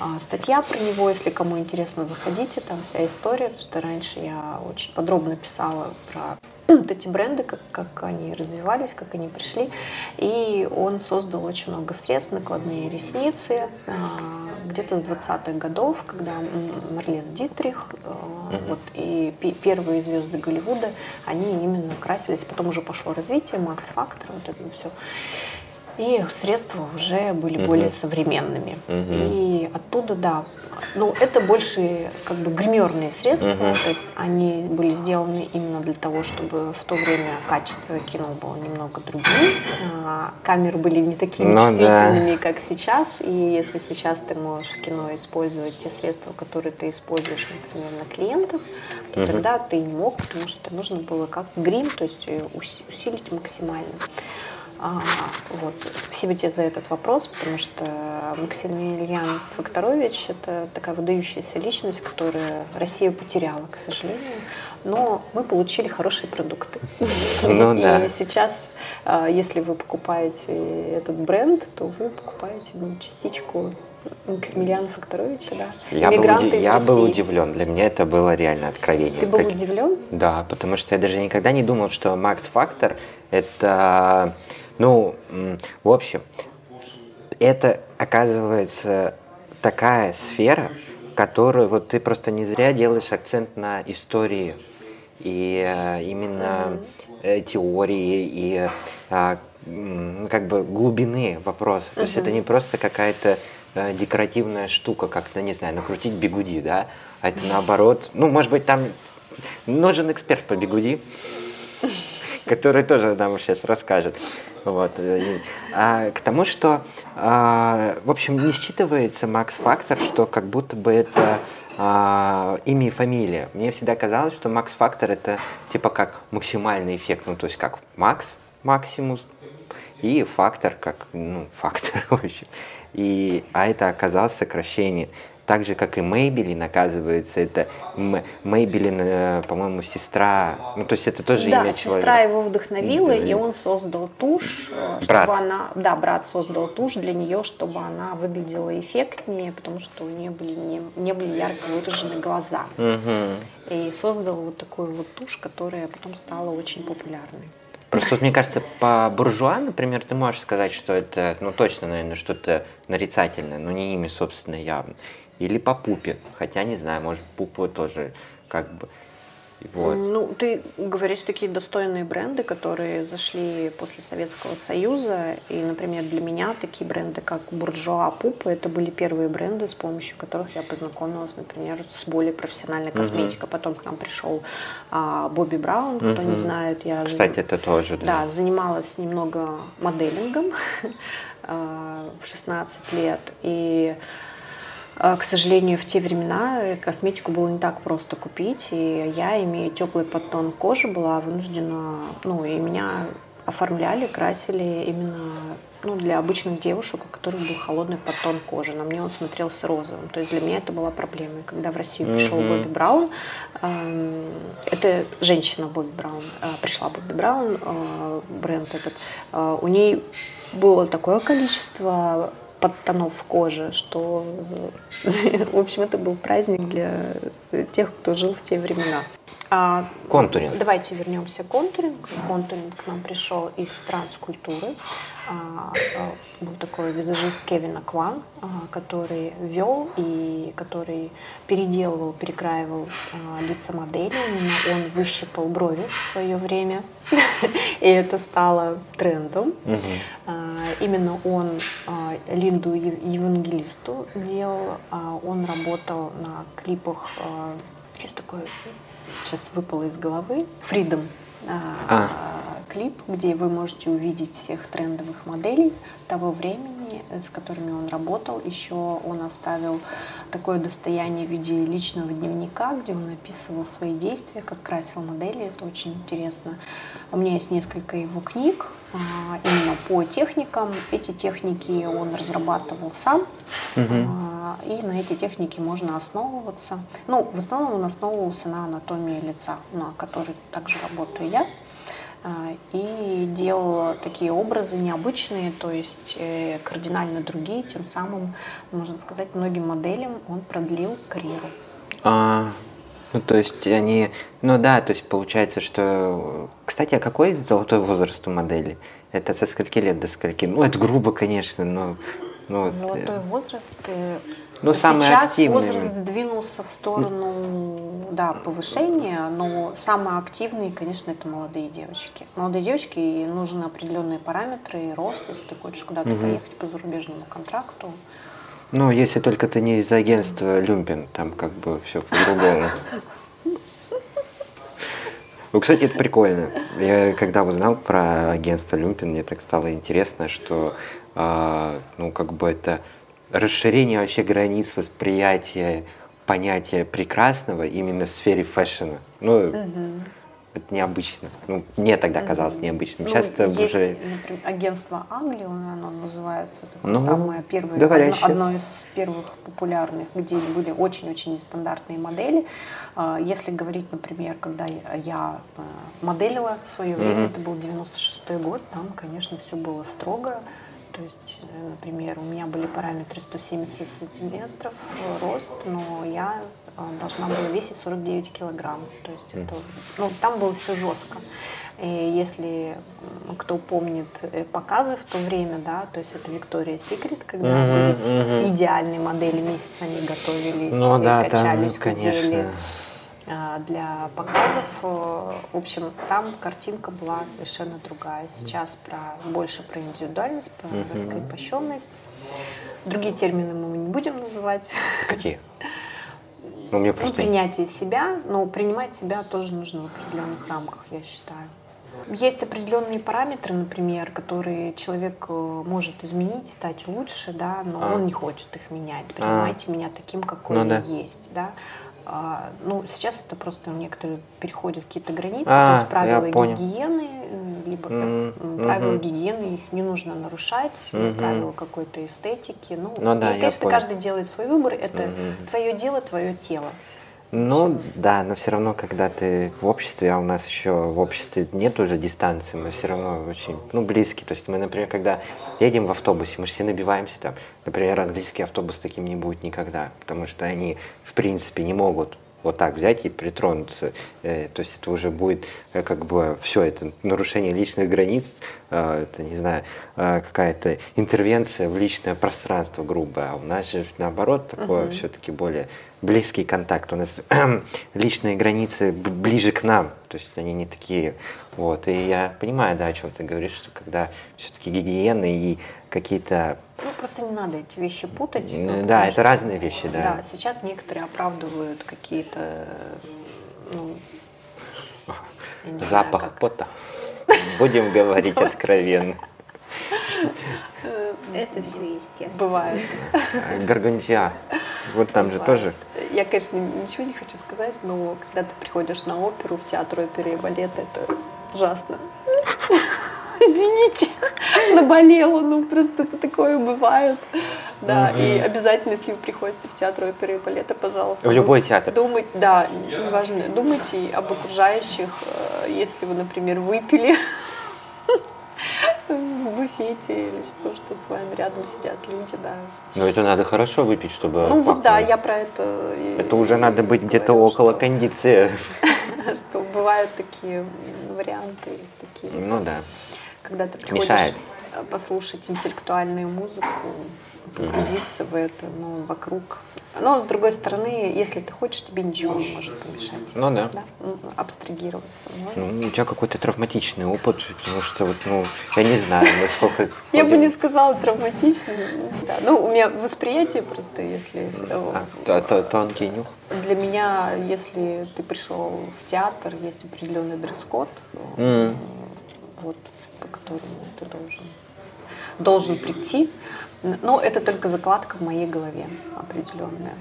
а, статья про него, если кому интересно, заходите, там вся история, потому что раньше я очень подробно писала про вот эти бренды, как, как они развивались, как они пришли. И он создал очень много средств, накладные ресницы. А, где-то с 20-х годов, когда Марлен Дитрих, mm вот, и первые звезды Голливуда, они именно красились. Потом уже пошло развитие, Макс Фактор, вот это все. И средства уже были mm более современными. mm И оттуда, да, ну, это больше как бы гримерные средства, uh-huh. то есть они были сделаны именно для того, чтобы в то время качество кино было немного другим, а, камеры были не такими ну, чувствительными, да. как сейчас, и если сейчас ты можешь в кино использовать те средства, которые ты используешь, например, на клиентах, то uh-huh. тогда ты не мог, потому что нужно было как грим, то есть усилить максимально. А, вот. Спасибо тебе за этот вопрос, потому что Максимилиан Факторович – это такая выдающаяся личность, которая Россию потеряла, к сожалению. Но мы получили хорошие продукты. Ну, И да. сейчас, а, если вы покупаете этот бренд, то вы покупаете частичку Максимилиана Факторовича, да. Я, был, уди- я был удивлен. Для меня это было реально откровение. Ты был как... удивлен? Да, потому что я даже никогда не думал, что Макс Фактор это ну, в общем, это оказывается такая сфера, которую вот ты просто не зря делаешь акцент на истории и э, именно э, теории и э, как бы глубины вопроса. То есть это не просто какая-то э, декоративная штука, как, то не знаю, накрутить бигуди, да, а это наоборот, ну, может быть, там нужен эксперт по бигуди, который тоже нам сейчас расскажет. Вот. А, к тому, что, а, в общем, не считывается Макс-фактор, что как будто бы это а, имя и фамилия. Мне всегда казалось, что Макс-фактор это типа как максимальный эффект, ну то есть как Макс, Максимус, и фактор как, ну, фактор, в общем. И, а это оказалось сокращение так же, как и Мейбелин, оказывается, это Мейбелин, э, по-моему, сестра, ну, то есть это тоже да, имя человека. сестра его вдохновила, да. и он создал тушь, э, чтобы брат. она, да, брат создал тушь для нее, чтобы она выглядела эффектнее, потому что у нее были не, не были ярко выражены глаза. Угу. И создал вот такую вот тушь, которая потом стала очень популярной. Просто вот, мне кажется, по буржуа, например, ты можешь сказать, что это, ну, точно, наверное, что-то нарицательное, но не имя, собственно, явно или по пупе. Хотя не знаю, может пупу тоже как бы. Вот. Ну, ты говоришь такие достойные бренды, которые зашли после Советского Союза. И, например, для меня такие бренды, как Буржуа, Пупа, это были первые бренды, с помощью которых я познакомилась, например, с более профессиональной косметикой. Uh-huh. Потом к нам пришел а, Бобби Браун, кто uh-huh. не знает. Я Кстати, это тоже, да. Да, занималась немного моделингом а, в 16 лет. И к сожалению, в те времена косметику было не так просто купить, и я, имея теплый подтон кожи, была вынуждена, ну, и меня оформляли, красили именно ну, для обычных девушек, у которых был холодный подтон кожи. На мне он смотрелся розовым. То есть для меня это была проблема. И когда в Россию пришел mm-hmm. Бобби Браун, э, это женщина Бобби Браун, э, пришла Бобби Браун, э, бренд этот, э, у ней было такое количество подтонов кожи, что, в общем, это был праздник для тех, кто жил в те времена. А, контуринг. Давайте вернемся к контуринг. Контуринг к нам пришел из транскультуры. А, а, был такой визажист Кевин Акван, а, который вел и который переделывал, перекраивал а, лица модели. Именно он выщипал брови в свое время. И это стало трендом. Угу. Именно он Линду Евангелисту делал. Он работал на клипах есть такой сейчас выпало из головы. Freedom а. а. клип, где вы можете увидеть всех трендовых моделей того времени, с которыми он работал. Еще он оставил такое достояние в виде личного дневника, где он описывал свои действия, как красил модели. Это очень интересно. У меня есть несколько его книг именно по техникам. Эти техники он разрабатывал сам. Угу и на эти техники можно основываться. Ну, в основном он основывался на анатомии лица, на которой также работаю я. А, и делал такие образы необычные, то есть э, кардинально другие, тем самым, можно сказать, многим моделям он продлил карьеру. А, Ну, то есть они, ну да, то есть получается, что, кстати, а какой золотой возраст у модели? Это со скольки лет до скольки? Ну, это грубо, конечно, но... Ну, Золотой это... возраст. Ну, самый Сейчас активный. возраст сдвинулся в сторону, да, повышения, но самые активные, конечно, это молодые девочки. Молодые девочки, и нужны определенные параметры, и рост, если ты хочешь куда-то угу. поехать по зарубежному контракту. Ну, если только ты не из агентства Люмпин, там как бы все по-другому. Ну, кстати, это прикольно. Я когда узнал про агентство Люмпин, мне так стало интересно, что, э, ну, как бы это расширение вообще границ восприятия понятия прекрасного именно в сфере фэшена. Ну, угу. Это необычно. Ну, мне тогда казалось необычным. Ну, Сейчас это есть, уже... например, агентство Англии, оно называется, ну, самое первое, одно, одно из первых популярных, где были очень-очень нестандартные модели. А, если говорить, например, когда я э, моделила в свое время, угу. это был 96 год, там, конечно, все было строго то есть, э, например, у меня были параметры 170 сантиметров рост, но я э, должна была весить 49 килограмм. То есть это, ну, там было все жестко. И если кто помнит э, показы в то время, да, то есть это Виктория Секрет, когда mm-hmm, были mm-hmm. идеальные модели, месяц они готовились, ну, да, качались, там, худели. Конечно а, для показов. Э, в общем, там картинка была совершенно другая. Сейчас про, больше про индивидуальность, про раскрепощенность. Другие термины мы не будем называть. Какие? Ну, мне просто... ну, принятие себя, но принимать себя тоже нужно в определенных рамках, я считаю. Есть определенные параметры, например, которые человек э, может изменить, стать лучше, да, но а. он не хочет их менять. А. Принимайте а. меня таким, какой ну, я да. есть, да. А, ну, сейчас это просто некоторые переходят какие-то границы, а, то есть правила гигиены, э, либо mm-hmm. правила гигиены, их не нужно нарушать, mm-hmm. правила какой-то эстетики. Ну, ну да, и, конечно, каждый делает свой выбор, это mm-hmm. твое дело, твое тело. Ну да, но все равно, когда ты в обществе, а у нас еще в обществе нет уже дистанции, мы все равно очень, ну, близкие. То есть мы, например, когда едем в автобусе, мы же все набиваемся там. Например, английский автобус таким не будет никогда, потому что они, в принципе, не могут вот так взять и притронуться. Э, то есть это уже будет э, как бы все, это нарушение личных границ, э, это, не знаю, какая-то интервенция в личное пространство грубое. А у нас же наоборот такое uh-huh. все-таки более близкий контакт. У нас личные границы ближе к нам, то есть они не такие. Вот. И я понимаю, да, о чем ты говоришь, что когда все-таки гигиена и какие-то ну, просто не надо эти вещи путать. Ну, да, это что, разные вещи, да. Да, сейчас некоторые оправдывают какие-то, ну, Запах знаю, как... пота. Будем говорить откровенно. Это все естественно. Бывает. Гаргантия. Вот там же тоже. Я, конечно, ничего не хочу сказать, но когда ты приходишь на оперу, в театр оперы и балета, это ужасно. извините, наболело, ну просто такое бывает. Да, угу. и обязательно, если вы приходите в театр оперы и балета, пожалуйста. В любой театр. Думать, да, неважно, думайте об окружающих, э, если вы, например, выпили в буфете или что, что с вами рядом сидят люди, да. Но это надо хорошо выпить, чтобы Ну вот да, я про это Это уже надо быть где-то около кондиции. Что бывают такие варианты. такие. Ну да когда ты приходишь Мешает. послушать интеллектуальную музыку, погрузиться mm-hmm. в это, ну, вокруг. Но, с другой стороны, если ты хочешь, тебе ничего не может помешать. Ну да. да? Абстрагироваться. Ну, у тебя какой-то травматичный опыт, потому что, вот, ну, я не знаю, насколько... Я бы не сказала травматичный. Да. Ну, у меня восприятие просто, если... А, тонкий нюх? Для меня, если ты пришел в театр, есть определенный дресс-код. Вот по которому ты должен, должен прийти. Но это только закладка в моей голове определенная.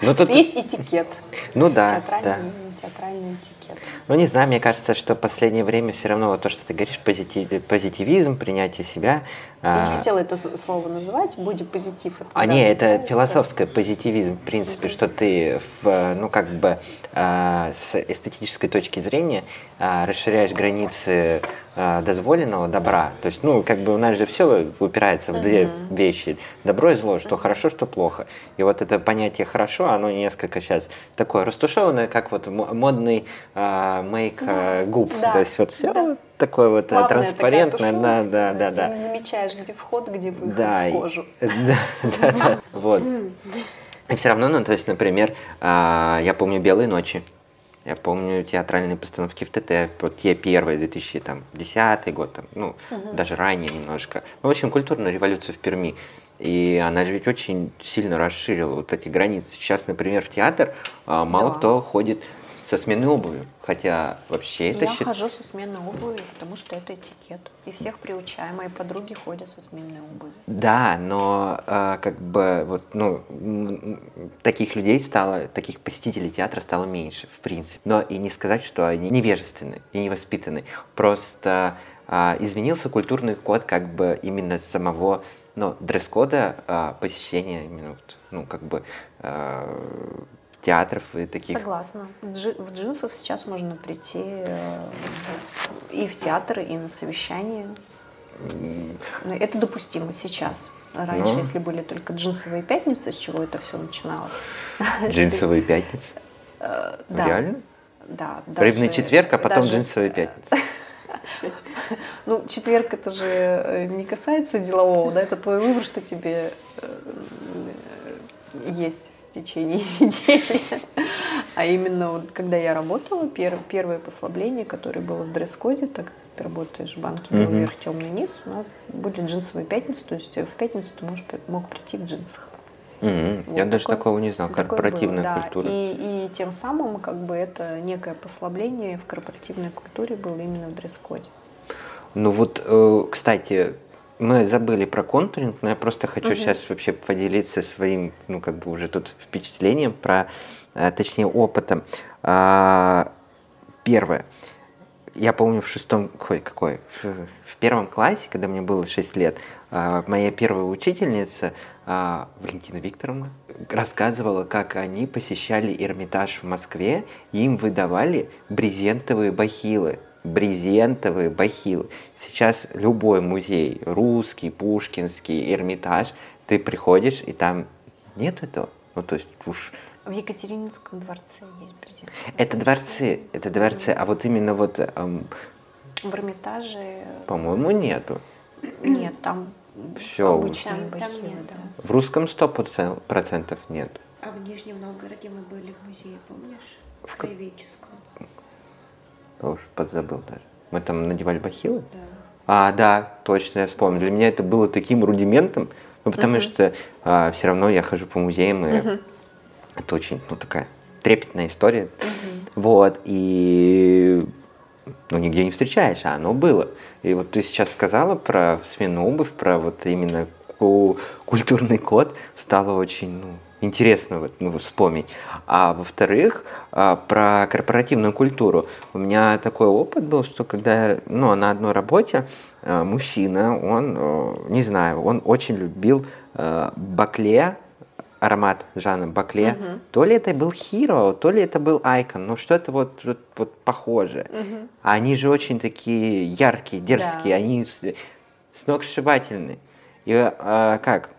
Ну, тут... Есть этикет. Ну да, да. театральный этикет? Ну, не знаю, мне кажется, что в последнее время все равно вот то, что ты говоришь, позитив, позитивизм, принятие себя. Я не а, хотела это слово называть, будет позитив. Это а не, это философское позитивизм, в принципе, mm-hmm. что ты, в, ну, как бы, а, с эстетической точки зрения а, расширяешь границы а, дозволенного добра. То есть, ну, как бы у нас же все упирается в две mm-hmm. вещи. Добро и зло, что хорошо, что плохо. И вот это понятие хорошо, оно несколько сейчас такое растушеванное, как вот модный а, мейк а, губ. Да. То есть вот все да. такое вот Плавная транспарентное. Да, да, да, да. Ты замечаешь, где вход, где выход да, в кожу. Да, да, да. Вот. И все равно, ну, то есть, например, а, я помню «Белые ночи». Я помню театральные постановки в ТТ, вот те первые, 2010 год, там, ну, угу. даже ранее немножко. Ну, в общем, культурная революция в Перми. И она же ведь очень сильно расширила вот эти границы. Сейчас, например, в театр а, мало да. кто ходит со сменной обувью. Хотя вообще это... Я счит... хожу со сменной обувью, потому что это этикет. И всех приучаем. Мои подруги ходят со сменной обувью. Да, но э, как бы вот, ну, таких людей стало, таких посетителей театра стало меньше, в принципе. Но и не сказать, что они невежественны и невоспитаны. Просто э, изменился культурный код как бы именно самого ну, дресс-кода э, посещения именно, ну, как бы э, театров и таких. Согласна. В джинсах сейчас можно прийти э, и в театр, и на совещание. Это допустимо сейчас. Раньше, ну, если были только джинсовые пятницы, с чего это все начиналось. Джинсовые пятницы? Э, да. Реально? Да. Рыбный четверг, а потом даже, джинсовые пятницы. Ну, четверг это же э, не касается делового, да, это твой выбор, что тебе есть в течение недели. А именно вот когда я работала, пер, первое послабление, которое было в дресс-коде, так как ты работаешь в банке mm-hmm. вверх, темный низ, у нас будет джинсовая пятница, то есть в пятницу ты можешь, мог прийти в джинсах. Mm-hmm. Вот я такой, даже такого не знал, корпоративная было, культура. Да. И, и тем самым как бы это некое послабление в корпоративной культуре было именно в дресс-коде. Ну вот, э, кстати, мы забыли про контуринг, но я просто хочу угу. сейчас вообще поделиться своим, ну, как бы уже тут впечатлением про, э, точнее, опытом. А, первое. Я помню в шестом, какой, какой, в первом классе, когда мне было 6 лет, а, моя первая учительница, а, Валентина Викторовна, рассказывала, как они посещали Эрмитаж в Москве, и им выдавали брезентовые бахилы брезентовые бахилы. Сейчас любой музей, русский, пушкинский, Эрмитаж, ты приходишь, и там нет этого. Ну, то есть уж... В Екатерининском дворце есть брезент. Это дворцы, это дворцы, а вот именно вот... Эм... В Эрмитаже... По-моему, нету. Нет, там все. Обычные там, бахилы, там нет, да. В русском сто процентов нет. А в Нижнем Новгороде мы были в музее, помнишь? В краеведческом. Я уж подзабыл даже. Мы там надевали бахилы? Да. А, да, точно, я вспомнил. Для меня это было таким рудиментом, ну, потому uh-huh. что а, все равно я хожу по музеям, и uh-huh. это очень, ну, такая трепетная история. Uh-huh. Вот, и ну, нигде не встречаешь, а оно было. И вот ты сейчас сказала про смену обувь, про вот именно культурный код, стало очень, ну, интересно вот, ну, вспомнить. А во-вторых, а, про корпоративную культуру. У меня такой опыт был, что когда ну, на одной работе а, мужчина, он, э, не знаю, он очень любил э, бакле, аромат Жанны Бакле. Угу. То ли это был Hero, то ли это был Icon, ну что-то вот, вот, вот похоже. Угу. Они же очень такие яркие, дерзкие, да. они сногсшибательные. И а, как?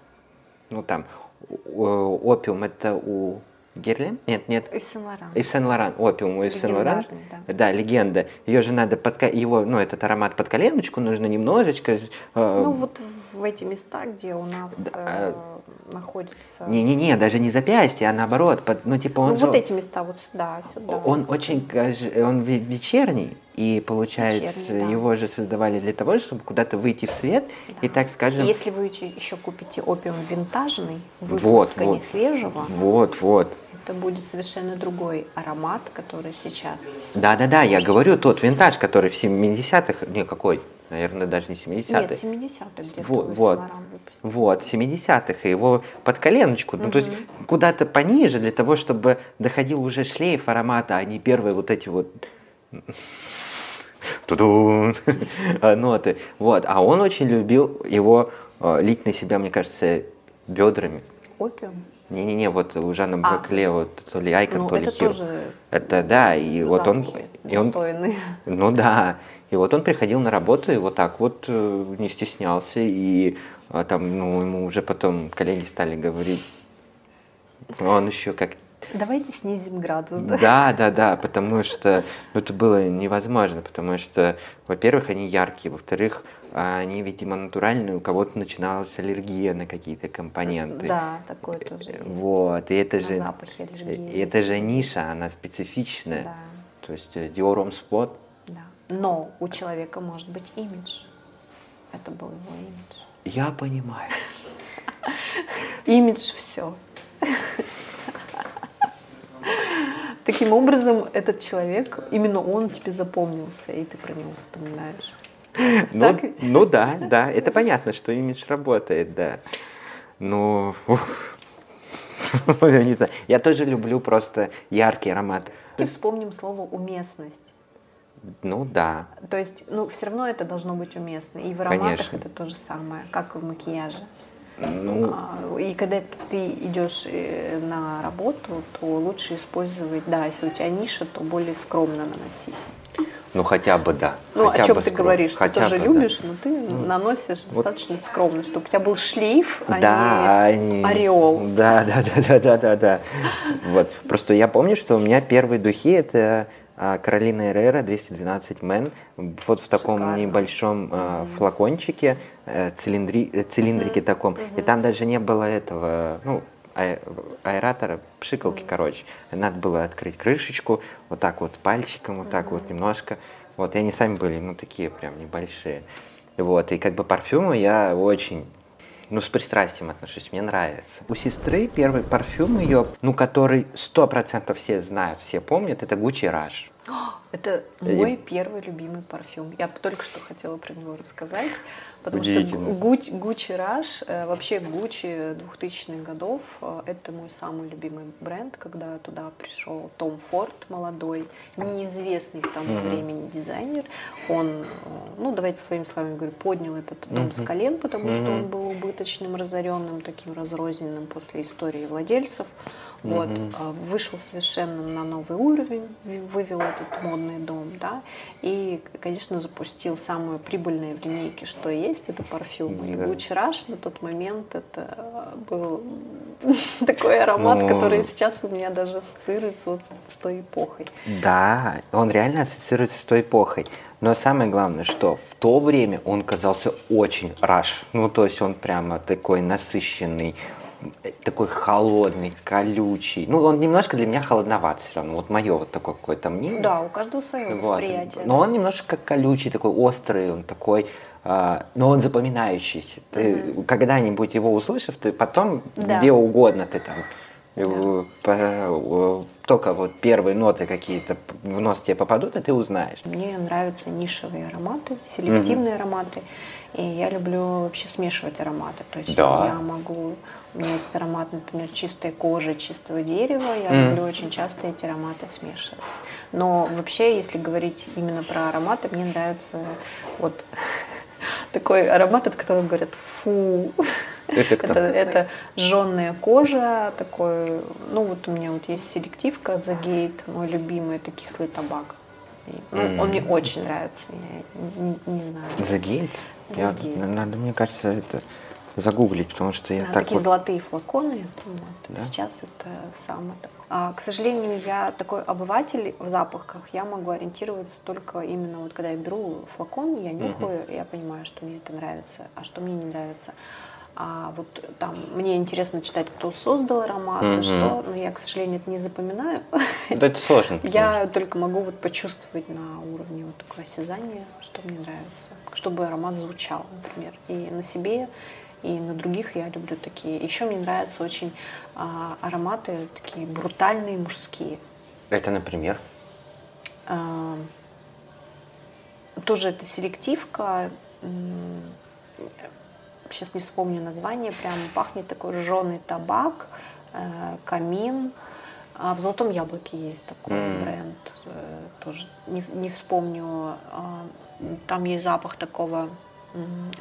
Ну там, опиум это у Герлин? Нет, нет. Ив Сен-Лоран. Ив Сен-Лоран, опиум у Ив Сен-Лоран. Да. да, легенда. Ее же надо под его, ну, этот аромат под коленочку нужно немножечко. Э, ну, вот в эти места, где у нас да. э, находится. Не-не-не, даже не запястье, а наоборот. Под, ну, типа он ну, же, вот эти места, вот сюда, сюда. Он очень, он вечерний, и получается, Вечерний, да. его же создавали для того, чтобы куда-то выйти в свет да. и так скажем. Если вы еще купите опиум винтажный, выпуска вот, вот, не свежего. Вот, вот. Это будет совершенно другой аромат, который сейчас. Да, да, да. Я говорю тот винтаж, который в 70-х, не какой, наверное, даже не 70-е. Нет, 70-х где-то Вот, вот. Вот, 70-х, и его под коленочку, ну, то есть куда-то пониже, для того, чтобы доходил уже шлейф аромата, а не первые вот эти вот тудун, ноты. Вот, а он очень любил его э, лить на себя, мне кажется, бедрами. Опиум? Не-не-не, вот у Жанна А. Бакле, вот то ли Айкон, Ну, то ли это Хиро. тоже Это да, и вот он, и он, ну да, и вот он приходил на работу и вот так вот э, не стеснялся, и а, там, ну, ему уже потом коллеги стали говорить, он еще как Давайте снизим градус, да? да, да, да, потому что ну, это было невозможно, потому что, во-первых, они яркие, во-вторых, они, видимо, натуральные, у кого-то начиналась аллергия на какие-то компоненты. Да, такое тоже есть. Вот, и это На же, запахи аллергии и это же ниша, она специфичная. Да. То есть э, Dior Homme Spot. Но у человека может быть имидж. Это был его имидж. я понимаю. Имидж все. Таким образом, этот человек, именно он тебе запомнился, и ты про него вспоминаешь. Ну, ну да, да, это понятно, что имидж работает, да. Ну, я не знаю. Я тоже люблю просто яркий аромат. Давайте вспомним слово уместность. Ну да, То есть, ну, все равно это должно быть уместно. И в ароматах Конечно. это то же самое, как и в макияже. ну, А, И когда ты идешь э, на работу, то лучше использовать, да, если у тебя ниша, то более скромно наносить. ну хотя бы да. Ну, хотя о чем бы ты скром- говоришь? Ты хотя тоже бы, да. любишь, но ты наносишь достаточно скромно, чтобы у тебя был шлейф, а Да, не они... ореол. Да, да, да, да, да, да, да. Вот. Просто я помню, что у меня первые духи это Каролина Эррера 212 Мэн. Вот в таком Шикарно. небольшом а, флакончике, э, цилиндри, э, цилиндрике таком. И там даже не было этого, ну, а- аэратора, пшикалки, короче. Надо было открыть крышечку, вот так вот пальчиком, вот так вот немножко. Вот, и они сами были, ну, такие прям небольшие. Вот, и как бы парфюмы я очень ну, с пристрастием отношусь, мне нравится. У сестры первый парфюм ее, ну, который сто процентов все знают, все помнят, это Gucci Rush. Это мой первый любимый парфюм. Я только что хотела про него рассказать, потому что Гуч, Gucci Rush, э, вообще Gucci 2000-х годов, э, это мой самый любимый бренд, когда туда пришел Том Форд, молодой, неизвестный к тому времени дизайнер. Он, э, ну давайте своими словами говорю, поднял этот дом с колен, потому что он был убыточным, разоренным, таким разрозненным после истории владельцев. Вот, а, вышел совершенно на новый уровень, вывел этот модный дом, да, и, конечно, запустил самое прибыльное в линейке, что есть, это парфюм. И Rush на тот момент это а, был такой аромат, Ну. который сейчас у меня даже ассоциируется вот с, той эпохой. Да, он реально ассоциируется с той эпохой. Но самое главное, что в то время он казался очень раш. Ну, то есть он прямо такой насыщенный, такой холодный, колючий. Ну, он немножко для меня холодноват все равно. Вот мое вот такое какое-то мнение. Да, у каждого свое Вот. восприятие. Но он немножко колючий, такой острый, он такой, а, но он запоминающийся. Ты когда-нибудь его услышав, ты потом Да. где угодно ты там э, по- э, только вот первые ноты какие-то в нос тебе попадут, и ты узнаешь. Мне нравятся нишевые ароматы, селективные ароматы. И я люблю вообще смешивать ароматы. То есть Да. я могу... У меня есть аромат, например, чистой кожи, чистого дерева. Я Мгм. люблю очень часто эти ароматы смешивать. Но вообще, если говорить именно про ароматы, мне нравится вот такой аромат, от которого говорят «фу». Это? Это, это жженая кожа, такой, ну вот у меня вот есть селективка The Gate, мой любимый, это кислый табак. Ну, Он мне очень нравится, я не, не знаю. На- надо, мне кажется, это загуглить, потому что я Да, так такие вот... золотые флаконы. вот. Да? Сейчас это самое такое. А, к сожалению, я такой обыватель в запахах. Я могу ориентироваться только именно вот когда я беру флакон, я нюхаю, я понимаю, что мне это нравится, а что мне не нравится. А вот там мне интересно читать, кто создал аромат, и Мгм. что, но я, к сожалению, это не запоминаю. Да это сложно. Я только могу вот почувствовать на уровне вот такого осязания, что мне нравится, чтобы аромат звучал, например, и на себе, и на других я люблю такие. Еще мне нравятся очень а, ароматы такие брутальные мужские. Это, например? А, тоже это селективка. Сейчас не вспомню название. Прям пахнет такой жженый табак, э, камин. А в «Золотом яблоке» есть такой mm. бренд. Э, тоже не, не вспомню. А, там есть запах такого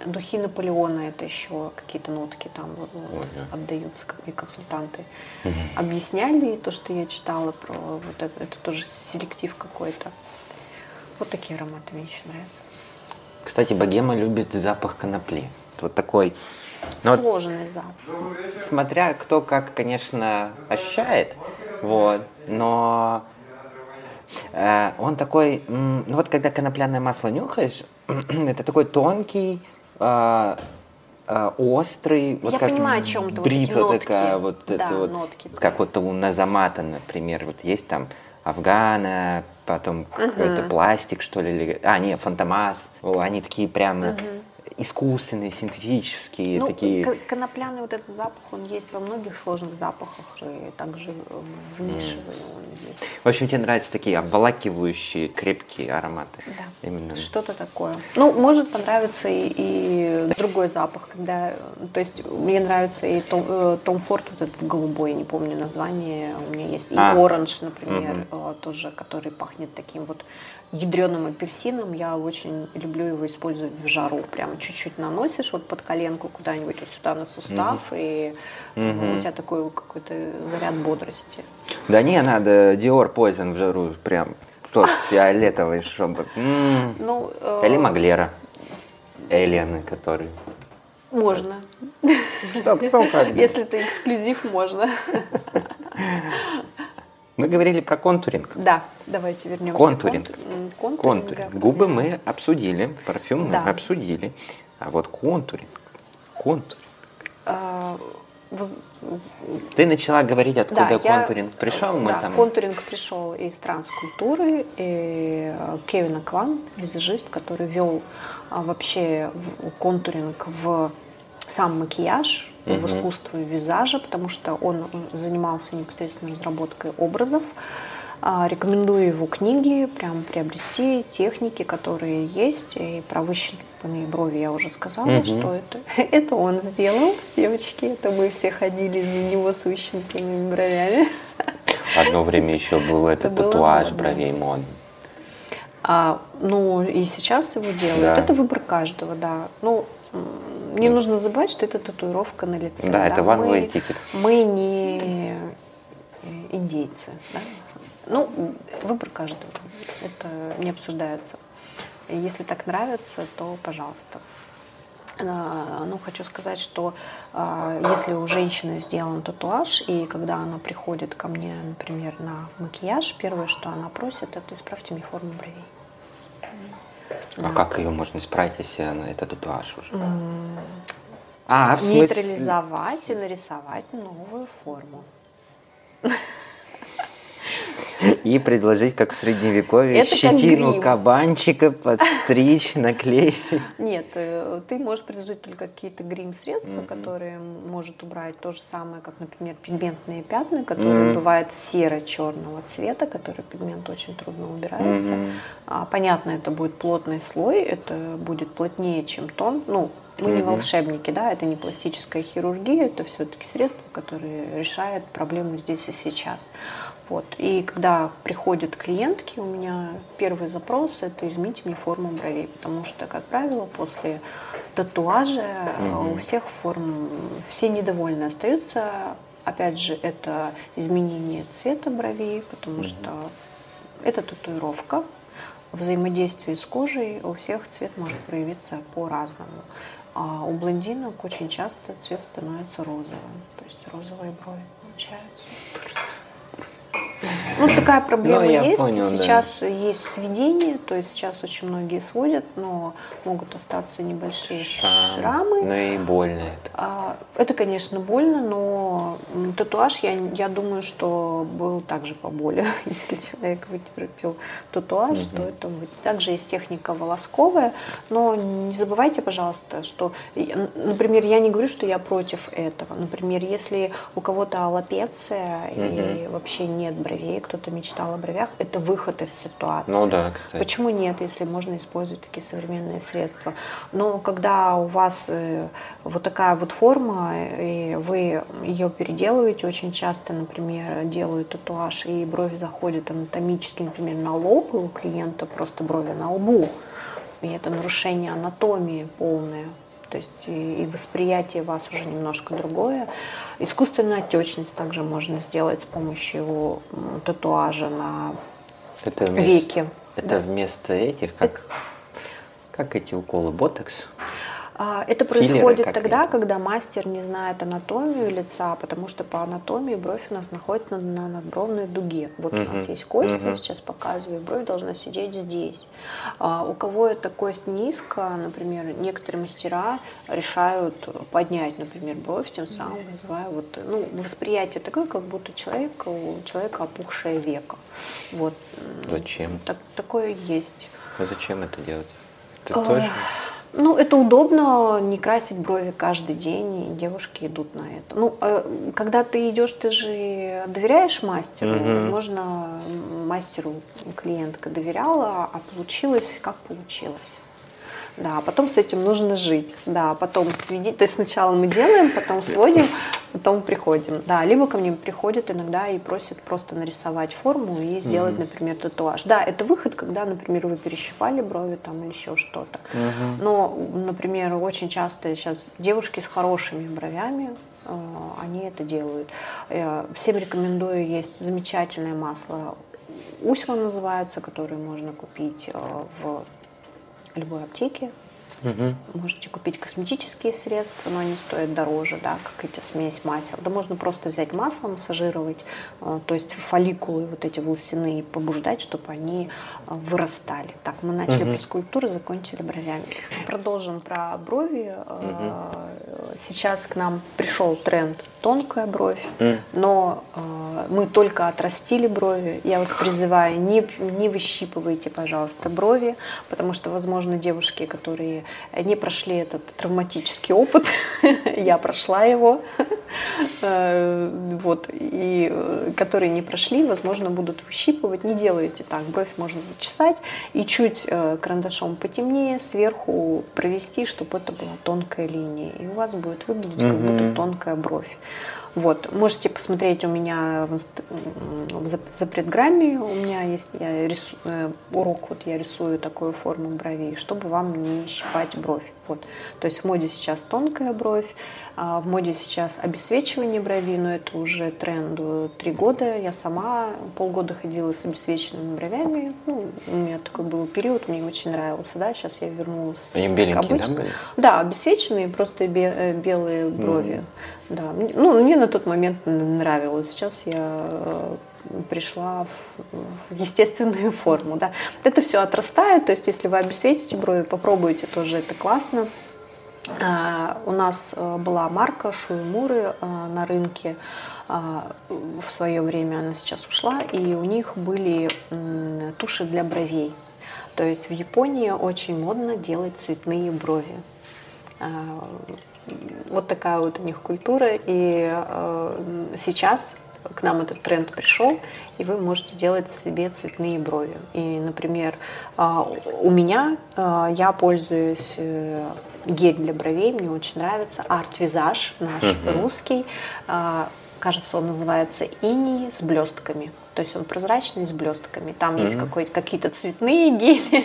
Духи Наполеона это еще какие-то нотки там вот, Ой, отдаются, как и консультанты угу. объясняли то, что я читала про вот это, это тоже селектив какой-то. Вот такие ароматы мне еще нравятся. Кстати, богема любит запах конопли. Вот такой ну, сложный вот, запах. Смотря кто как, конечно, ощущает, вот, но э, он такой, ну вот когда конопляное масло нюхаешь, это такой тонкий, э, э, острый, вот Я как понимаю, о чем ты, бритва вот такая, вот да, это вот, нотки, как вот у Назамата, например, вот есть там Афгана, потом uh какой-то пластик, что ли, или... а, не, Фантомас, они такие прямо uh искусственные, синтетические, ну, такие. Конопляный вот этот запах, он есть во многих сложных запахах, и также в нишевый mm. он есть. В общем, тебе нравятся такие обволакивающие, крепкие ароматы. Да, Именно. что-то такое. Ну, может понравиться и, и другой запах, когда, то есть мне нравится и Том, э, Том Форд, вот этот голубой, не помню название, у меня есть и а. Оранж, например, угу. тоже, который пахнет таким вот ядреным апельсином. Я очень люблю его использовать в жару. Прямо чуть-чуть наносишь вот под коленку куда-нибудь вот сюда на сустав, угу. и угу. у тебя такой какой-то заряд бодрости. Да не, надо Dior Poison в жару прям тот фиолетовый, чтобы... Ну, э, Или Маглера. Эллианы, которые... Можно. Что, кто как? Если это эксклюзив, можно. Мы говорили про контуринг. Да, давайте вернемся. Контуринг. Контуринг. контуринг. Губы мы обсудили, парфюм да. мы обсудили. А вот контуринг. Контуринг. А, воз... Ты начала говорить, откуда да, контуринг я... пришел? Мы да, там... контуринг пришел из транскультуры. И э, Кевин Акван, визажист, который вел а, вообще контуринг в сам макияж, угу. в искусство визажа, потому что он занимался непосредственно разработкой образов. А, рекомендую его книги, прям приобрести техники, которые есть. И про выщипанные брови я уже сказала, угу. что это, это он сделал, девочки. Это мы все ходили за него с выщипанными бровями. Одно время еще был это, это татуаж бровей модный. А, ну и сейчас его делают. Да. Это выбор каждого, да. Ну, не нужно забывать, что это татуировка на лице. Да, да? это one way ticket. Мы не индейцы. Да? Ну, выбор каждого. Это не обсуждается. Если так нравится, то пожалуйста. А, ну, хочу сказать, что э, если у женщины сделан татуаж, и когда она приходит ко мне, например, на макияж, первое, что она просит, это исправьте мне форму бровей. А как ее можно исправить, если она это татуаж уже? А, в смысле? Нейтрализовать и нарисовать новую форму. И предложить, как в средневековье, это щетину кабанчика подстричь, наклеить. Нет, э, ты можешь предложить только какие-то грим-средства, mm-hmm. которые может убрать то же самое, как, например, пигментные пятна, которые mm-hmm. бывают серо-черного цвета, который пигмент очень трудно убирается. Mm-hmm. А, понятно, это будет плотный слой, это будет плотнее, чем тон. Ну, мы не волшебники, да, это не пластическая хирургия, это все-таки средство, которое решает проблему здесь и сейчас. Вот. И когда приходят клиентки, у меня первый запрос – это измените мне форму бровей, потому что, как правило, после татуажа угу. у всех форм, все недовольны остаются. Опять же, это изменение цвета бровей, потому угу. что это татуировка. Взаимодействие с кожей у всех цвет может проявиться по-разному. А у блондинок очень часто цвет становится розовым, то есть розовые брови получаются. Ну, такая проблема ну, есть. Понял, сейчас да. есть сведение, то есть сейчас очень многие сводят, но могут остаться небольшие Шрам. шрамы. Ну и больно это. А, это, конечно, больно, но татуаж, я, я думаю, что был также по боли. Если человек вытерпел татуаж, угу. то это Также есть техника волосковая, но не забывайте, пожалуйста, что, например, я не говорю, что я против этого. Например, если у кого-то аллопеция угу. и вообще нет бровей, кто-то мечтал о бровях, это выход из ситуации. Ну да, кстати. Почему нет, если можно использовать такие современные средства? Но когда у вас э, вот такая вот форма, и вы ее переделываете, очень часто, например, делают татуаж, и бровь заходит анатомически, например, на лоб, и у клиента просто брови на лбу. И это нарушение анатомии полное. То есть и, и восприятие вас уже немножко другое. Искусственная отечность также можно сделать с помощью татуажа на Это вместо, веки. это Да. вместо этих, как, как эти уколы ботокс? А, Это Филлеры, происходит как тогда, это? когда мастер не знает анатомию лица, потому что по анатомии бровь у нас находится на, на надбровной дуге. Вот у нас есть кость, я Мгм. сейчас показываю, бровь должна сидеть здесь. А у кого эта кость низко, например, некоторые мастера решают поднять, например, бровь, тем самым вызывая вот, ну, восприятие такое, как будто человек, у человека опухшее веко. Вот. Зачем? Так, такое есть. А зачем это делать? Это Ой, тоже? Ну, это удобно не красить брови каждый день, и девушки идут на это. Ну, э, когда ты идешь, ты же доверяешь мастеру. Мгм. Возможно, мастеру клиентка доверяла, а получилось как получилось. Да, потом с этим нужно жить. Да, потом сведить. То есть сначала мы делаем, потом сводим, потом приходим. Да, либо ко мне приходят иногда и просят просто нарисовать форму и сделать, Мгм. например, татуаж. Да, это выход, когда, например, вы перещипали брови там или еще что-то. Мгм. Но, например, очень часто сейчас девушки с хорошими бровями, э, они это делают. Э, Всем рекомендую, есть замечательное масло Усьма называется, которое можно купить э, в любой аптеке. Мгм. Можете купить косметические средства, но они стоят дороже, да, как эти смесь масел. Да можно просто взять масло, массажировать, э, то есть фолликулы вот эти волосяные побуждать, чтобы они э, вырастали. Так, мы начали Мгм. про скульптуру, закончили бровями. Продолжим про брови. Мгм. Сейчас к нам пришел тренд тонкая бровь, М. но э, мы только отрастили брови. Я вас призываю, не, не выщипывайте, пожалуйста, брови, потому что, возможно, девушки, которые не прошли этот травматический опыт, я прошла его, э, вот, и э, которые не прошли, возможно, будут выщипывать. Не делайте так. Бровь можно зачесать и чуть э, карандашом потемнее сверху провести, чтобы это была тонкая линия. И у вас будет выглядеть как будто тонкая бровь. Вот, можете посмотреть у меня в, в зап- запретграмме, у меня есть я рису- э, урок, вот я рисую такую форму бровей, чтобы вам не щипать бровь. Вот. То есть в моде сейчас тонкая бровь, а в моде сейчас обесвечивание бровей, но это уже тренд э, три года. Я сама полгода ходила с обесвеченными бровями. Ну, у меня такой был период, мне очень нравился, да, сейчас я вернулась Они беленькие, да, были? Да, обесвеченные, просто э, белые брови. Да, ну, мне на тот момент нравилось. Сейчас я э, пришла в, естественную форму. Да. Это все отрастает, то есть если вы обесветите брови, попробуйте тоже, это классно. А, У нас э, была марка Шуемуры э, на рынке. А, В свое время она сейчас ушла, и у них были туши для бровей. То есть в Японии очень модно делать цветные брови. Вот такая вот у них культура. И э, сейчас к нам этот тренд пришел, и вы можете делать себе цветные брови. И, например, а, у меня а, я пользуюсь э, гель для бровей, мне очень нравится арт-визаж наш Мгм. русский. А, Кажется, он называется иней с блестками. То есть он прозрачный с блестками. Там есть Мгм. какой- какие-то цветные гели.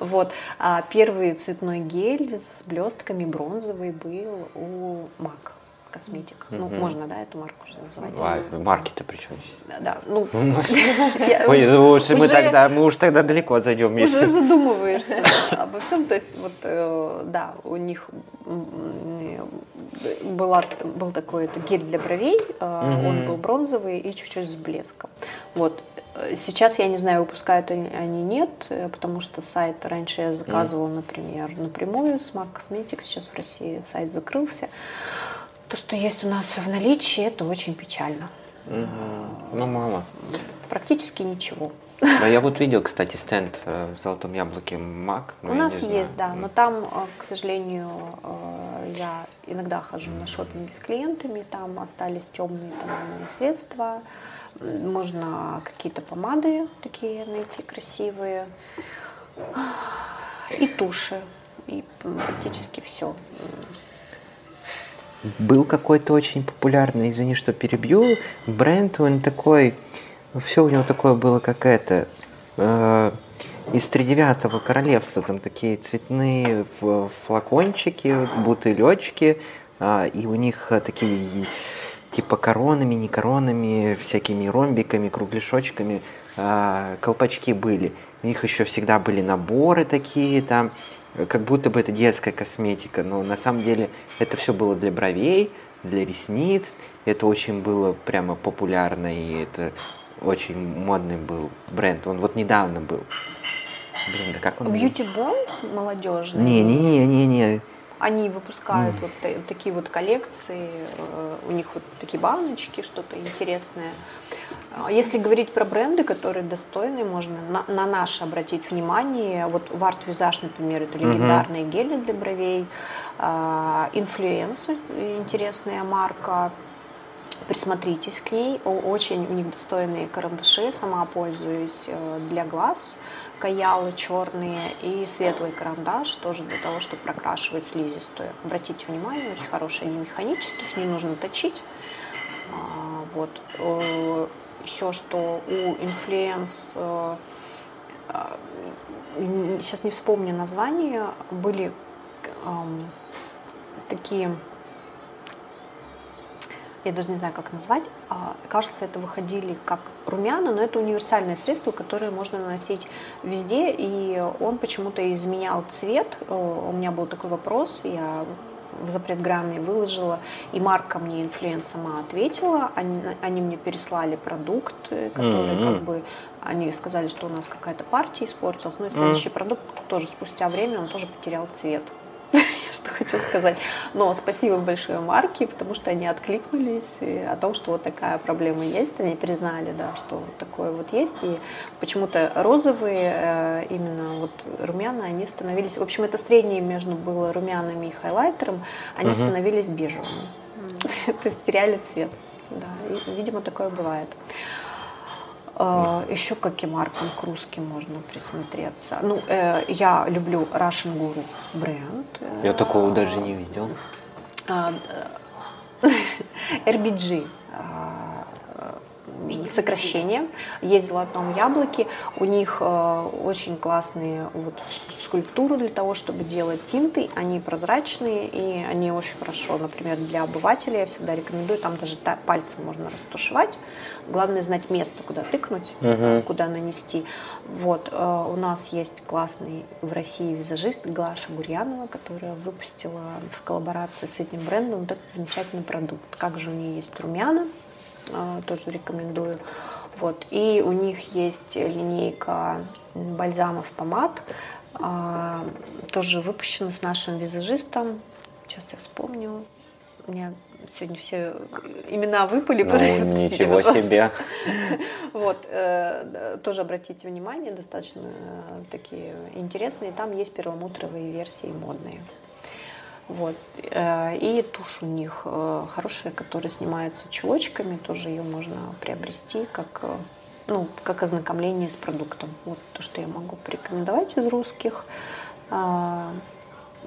Вот. А первый цветной гель с блестками бронзовый был у МАК косметик. Ну, Мгм. можно, да, эту марку уже называть? А, марки-то при чем здесь? Да. Ну, Ну, Ой, ну мы тогда, мы уж тогда далеко зайдем, уже задумываешься обо всем. То есть, вот, э, да, у них была, был такой это гель для бровей, Мгм. он был бронзовый и чуть-чуть с блеском. Вот. Э, Сейчас я не знаю, выпускают они, они нет, э, потому что сайт раньше я заказывала, например, напрямую с Mac Cosmetics, сейчас в России сайт закрылся. То, что есть у нас в наличии, это очень печально. Мгм. Ну, мало. Практически ничего. Да, я вот видел, кстати, стенд э, в Золотом Яблоке Мак. но У нас есть, да, но там, э, к сожалению, э, я иногда хожу на шопинги с клиентами, там остались темные тональные средства, Можно какие-то помады такие найти красивые. И туши. И практически все. Был какой-то очень популярный, извини, что перебью, бренд, он такой, все у него такое было как это, э, из тридевятого королевства, там такие цветные флакончики, бутылечки, э, и у них такие типа коронами, не коронами, всякими ромбиками, кругляшочками э, колпачки были. У них еще всегда были наборы такие там, как будто бы это детская косметика, но на самом деле это все было для бровей, для ресниц, это очень было прямо популярно, и это очень модный был бренд. Он вот недавно был. Блин, да как он Beauty Bond молодежный? Не-не-не-не-не. Они выпускают mm. вот такие вот коллекции, э, у них вот такие баночки, что-то интересное. А если говорить про бренды, которые достойны, можно на, на наши обратить внимание. Вот в Art Visage, например, это легендарные uh-huh. гели для бровей. Influence, интересная марка. Присмотритесь к ней. Очень у них достойные карандаши, сама пользуюсь э, для глаз. Каялы черные и светлый карандаш, тоже для того, чтобы прокрашивать слизистую. Обратите внимание, очень хорошие, они механических, не нужно точить. А, вот э, еще что у Influence, э, э, сейчас не вспомню название, были эм, такие, я даже не знаю, как назвать, а, кажется, это выходили как румяна, но это универсальное средство, которое можно наносить везде, и он почему-то изменял цвет. У меня был такой вопрос, я в запретграмме выложила, и марка мне Influence сама ответила, они, они мне переслали продукт, который mm-hmm. как бы, они сказали, что у нас какая-то партия испортилась, но и следующий mm-hmm. продукт тоже спустя время, он тоже потерял цвет. Что хочу сказать. Но спасибо большое марке, потому что они откликнулись о том, что вот такая проблема есть. Они признали, да, что вот такое вот есть. И почему-то розовые, э, именно вот румяна, они становились... В общем, это среднее между было румянами и хайлайтером. Они угу. становились бежевыми. То есть теряли цвет. Да, и, видимо, такое бывает. Uh, еще каким маркам к русским можно присмотреться? Ну, э, я люблю Russian Guru бренд. Я такого даже не видел. Uh, RBG сокращение. Есть в золотом яблоке. У них э, очень классные вот скульптуры для того, чтобы делать тинты. Они прозрачные и они очень хорошо, например, для обывателя я всегда рекомендую. Там даже пальцем можно растушевать. Главное знать место, куда тыкнуть, uh-huh. куда нанести. Вот э, у нас есть классный в России визажист Глаша Гурьянова, которая выпустила в коллаборации с этим брендом вот этот замечательный продукт. Как же у нее есть румяна, а, тоже рекомендую. Вот. И у них есть линейка бальзамов помад, тоже выпущена с нашим визажистом. Сейчас я вспомню. У меня сегодня все имена выпали. Ну, ничего себе. Вот, э, тоже обратите внимание, достаточно такие интересные. Там есть перламутровые версии модные. Вот. Э, и тушь у них э, хорошая, которая снимается чулочками, тоже ее можно приобрести как, э, ну, как ознакомление с продуктом. Вот то, что я могу порекомендовать из русских.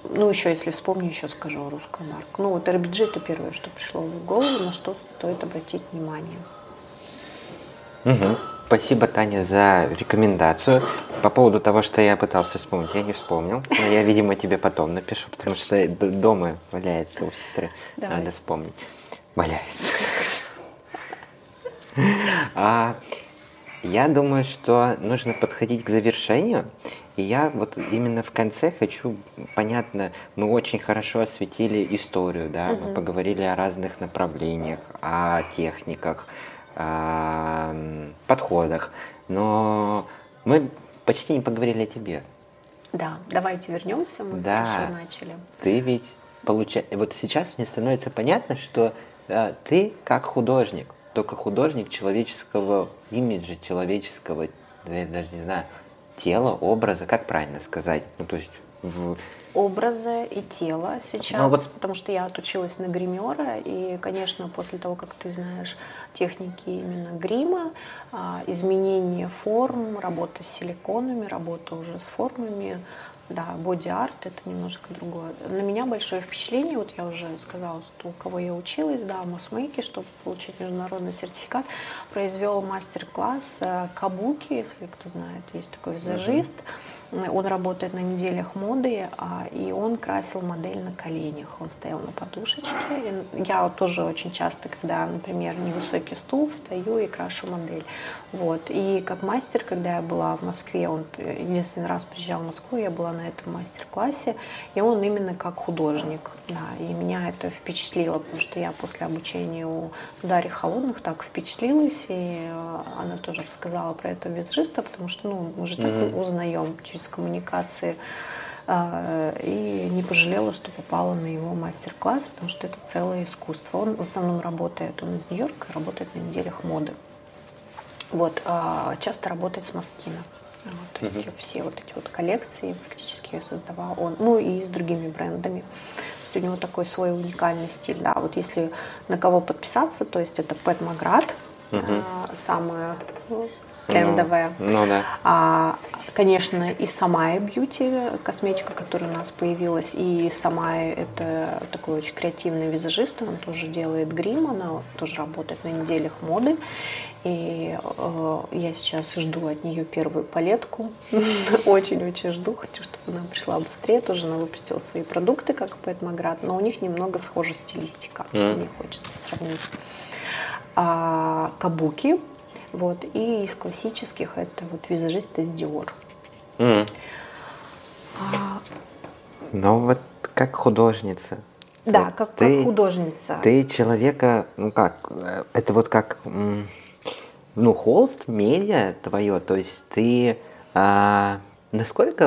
Ну, еще, если вспомню, еще скажу русскую марку. Ну, вот RBG это первое, что пришло в голову, на что стоит обратить внимание. Угу. Спасибо, Таня, за рекомендацию. По поводу того, что я пытался вспомнить, я не вспомнил. Но я, видимо, тебе потом напишу, потому что дома валяется у сестры. Давай. Надо вспомнить. Валяется. А, я думаю, что нужно подходить к завершению. И я вот именно в конце хочу, понятно, мы очень хорошо осветили историю, да, угу. мы поговорили о разных направлениях, о техниках, подходах, но мы почти не поговорили о тебе. Да, давайте вернемся, мы да. хорошо начали. Ты ведь получаешь... Вот сейчас мне становится понятно, что э, ты как художник, только художник человеческого имиджа, человеческого, я даже не знаю, тела, образа, как правильно сказать? Ну, то есть в... образа и тела сейчас, Ну, вот- потому что я отучилась на гримера, и, конечно, после того, как ты знаешь техники именно грима, а, изменение форм, работа с силиконами, работа уже с формами, да, боди-арт – это немножко другое. На меня большое впечатление, вот я уже сказала, что у кого я училась, да, в Мосмейке, чтобы получить международный сертификат, произвел мастер-класс э, Кабуки, если кто знает, есть такой визажист, он работает на неделях моды, а, и он красил модель на коленях. Он стоял на подушечке. Я вот тоже очень часто, когда, например, невысокий стул, встаю и крашу модель. Вот. И как мастер, когда я была в Москве, он э, единственный раз приезжал в Москву, я была на этом мастер-классе, и он именно как художник. Да, и меня это впечатлило, потому что я после обучения у Дарьи Холодных так впечатлилась, и э, она тоже рассказала про этого визажиста, потому что ну, мы же так Мгм. узнаем через коммуникации. А, И не пожалела, что попала на его мастер-класс, потому что это целое искусство. Он в основном работает, он из Нью-Йорка, работает на неделях моды. Вот, а часто работает с Маскино. Вот, то есть все вот эти вот коллекции практически создавал он. Ну и с другими брендами. Есть у него такой свой уникальный стиль. Да, вот если на кого подписаться, то есть это Пэт Маград, а, самая ну, трендовая. Ну, ну да. А, конечно, и Самая Бьюти, косметика, которая у нас появилась, и Самая это такой очень креативный визажист, он тоже делает грим, она тоже работает на неделях моды. И э, я сейчас жду от нее первую палетку. Очень-очень жду. Хочу, чтобы она пришла быстрее. Тоже она выпустила свои продукты, как Пэт Маград, но у них немного схожа стилистика. Мне хочется сравнить. А, кабуки. Вот. И из классических это вот визажист из Dior. М. А, Но вот как художница. да, вот как, ты- как художница. Ты человека, ну как, э, это вот как, ну, холст, медиа твое, то есть ты а, насколько,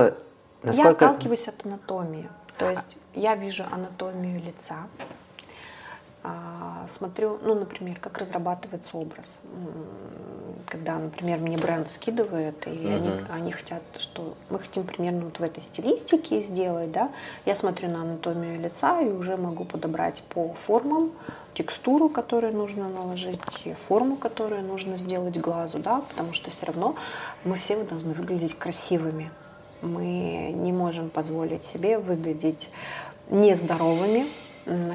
Я насколько... отталкиваюсь от анатомии. То есть я вижу анатомию лица, смотрю, ну, например, как разрабатывается образ. Когда, например, мне бренд скидывает, и они, Мгм. они хотят, что мы хотим примерно вот в этой стилистике сделать, да, я смотрю на анатомию лица и уже могу подобрать по формам текстуру, которую нужно наложить, форму, которую нужно сделать глазу, да, потому что все равно мы все должны выглядеть красивыми. Мы не можем позволить себе выглядеть нездоровыми,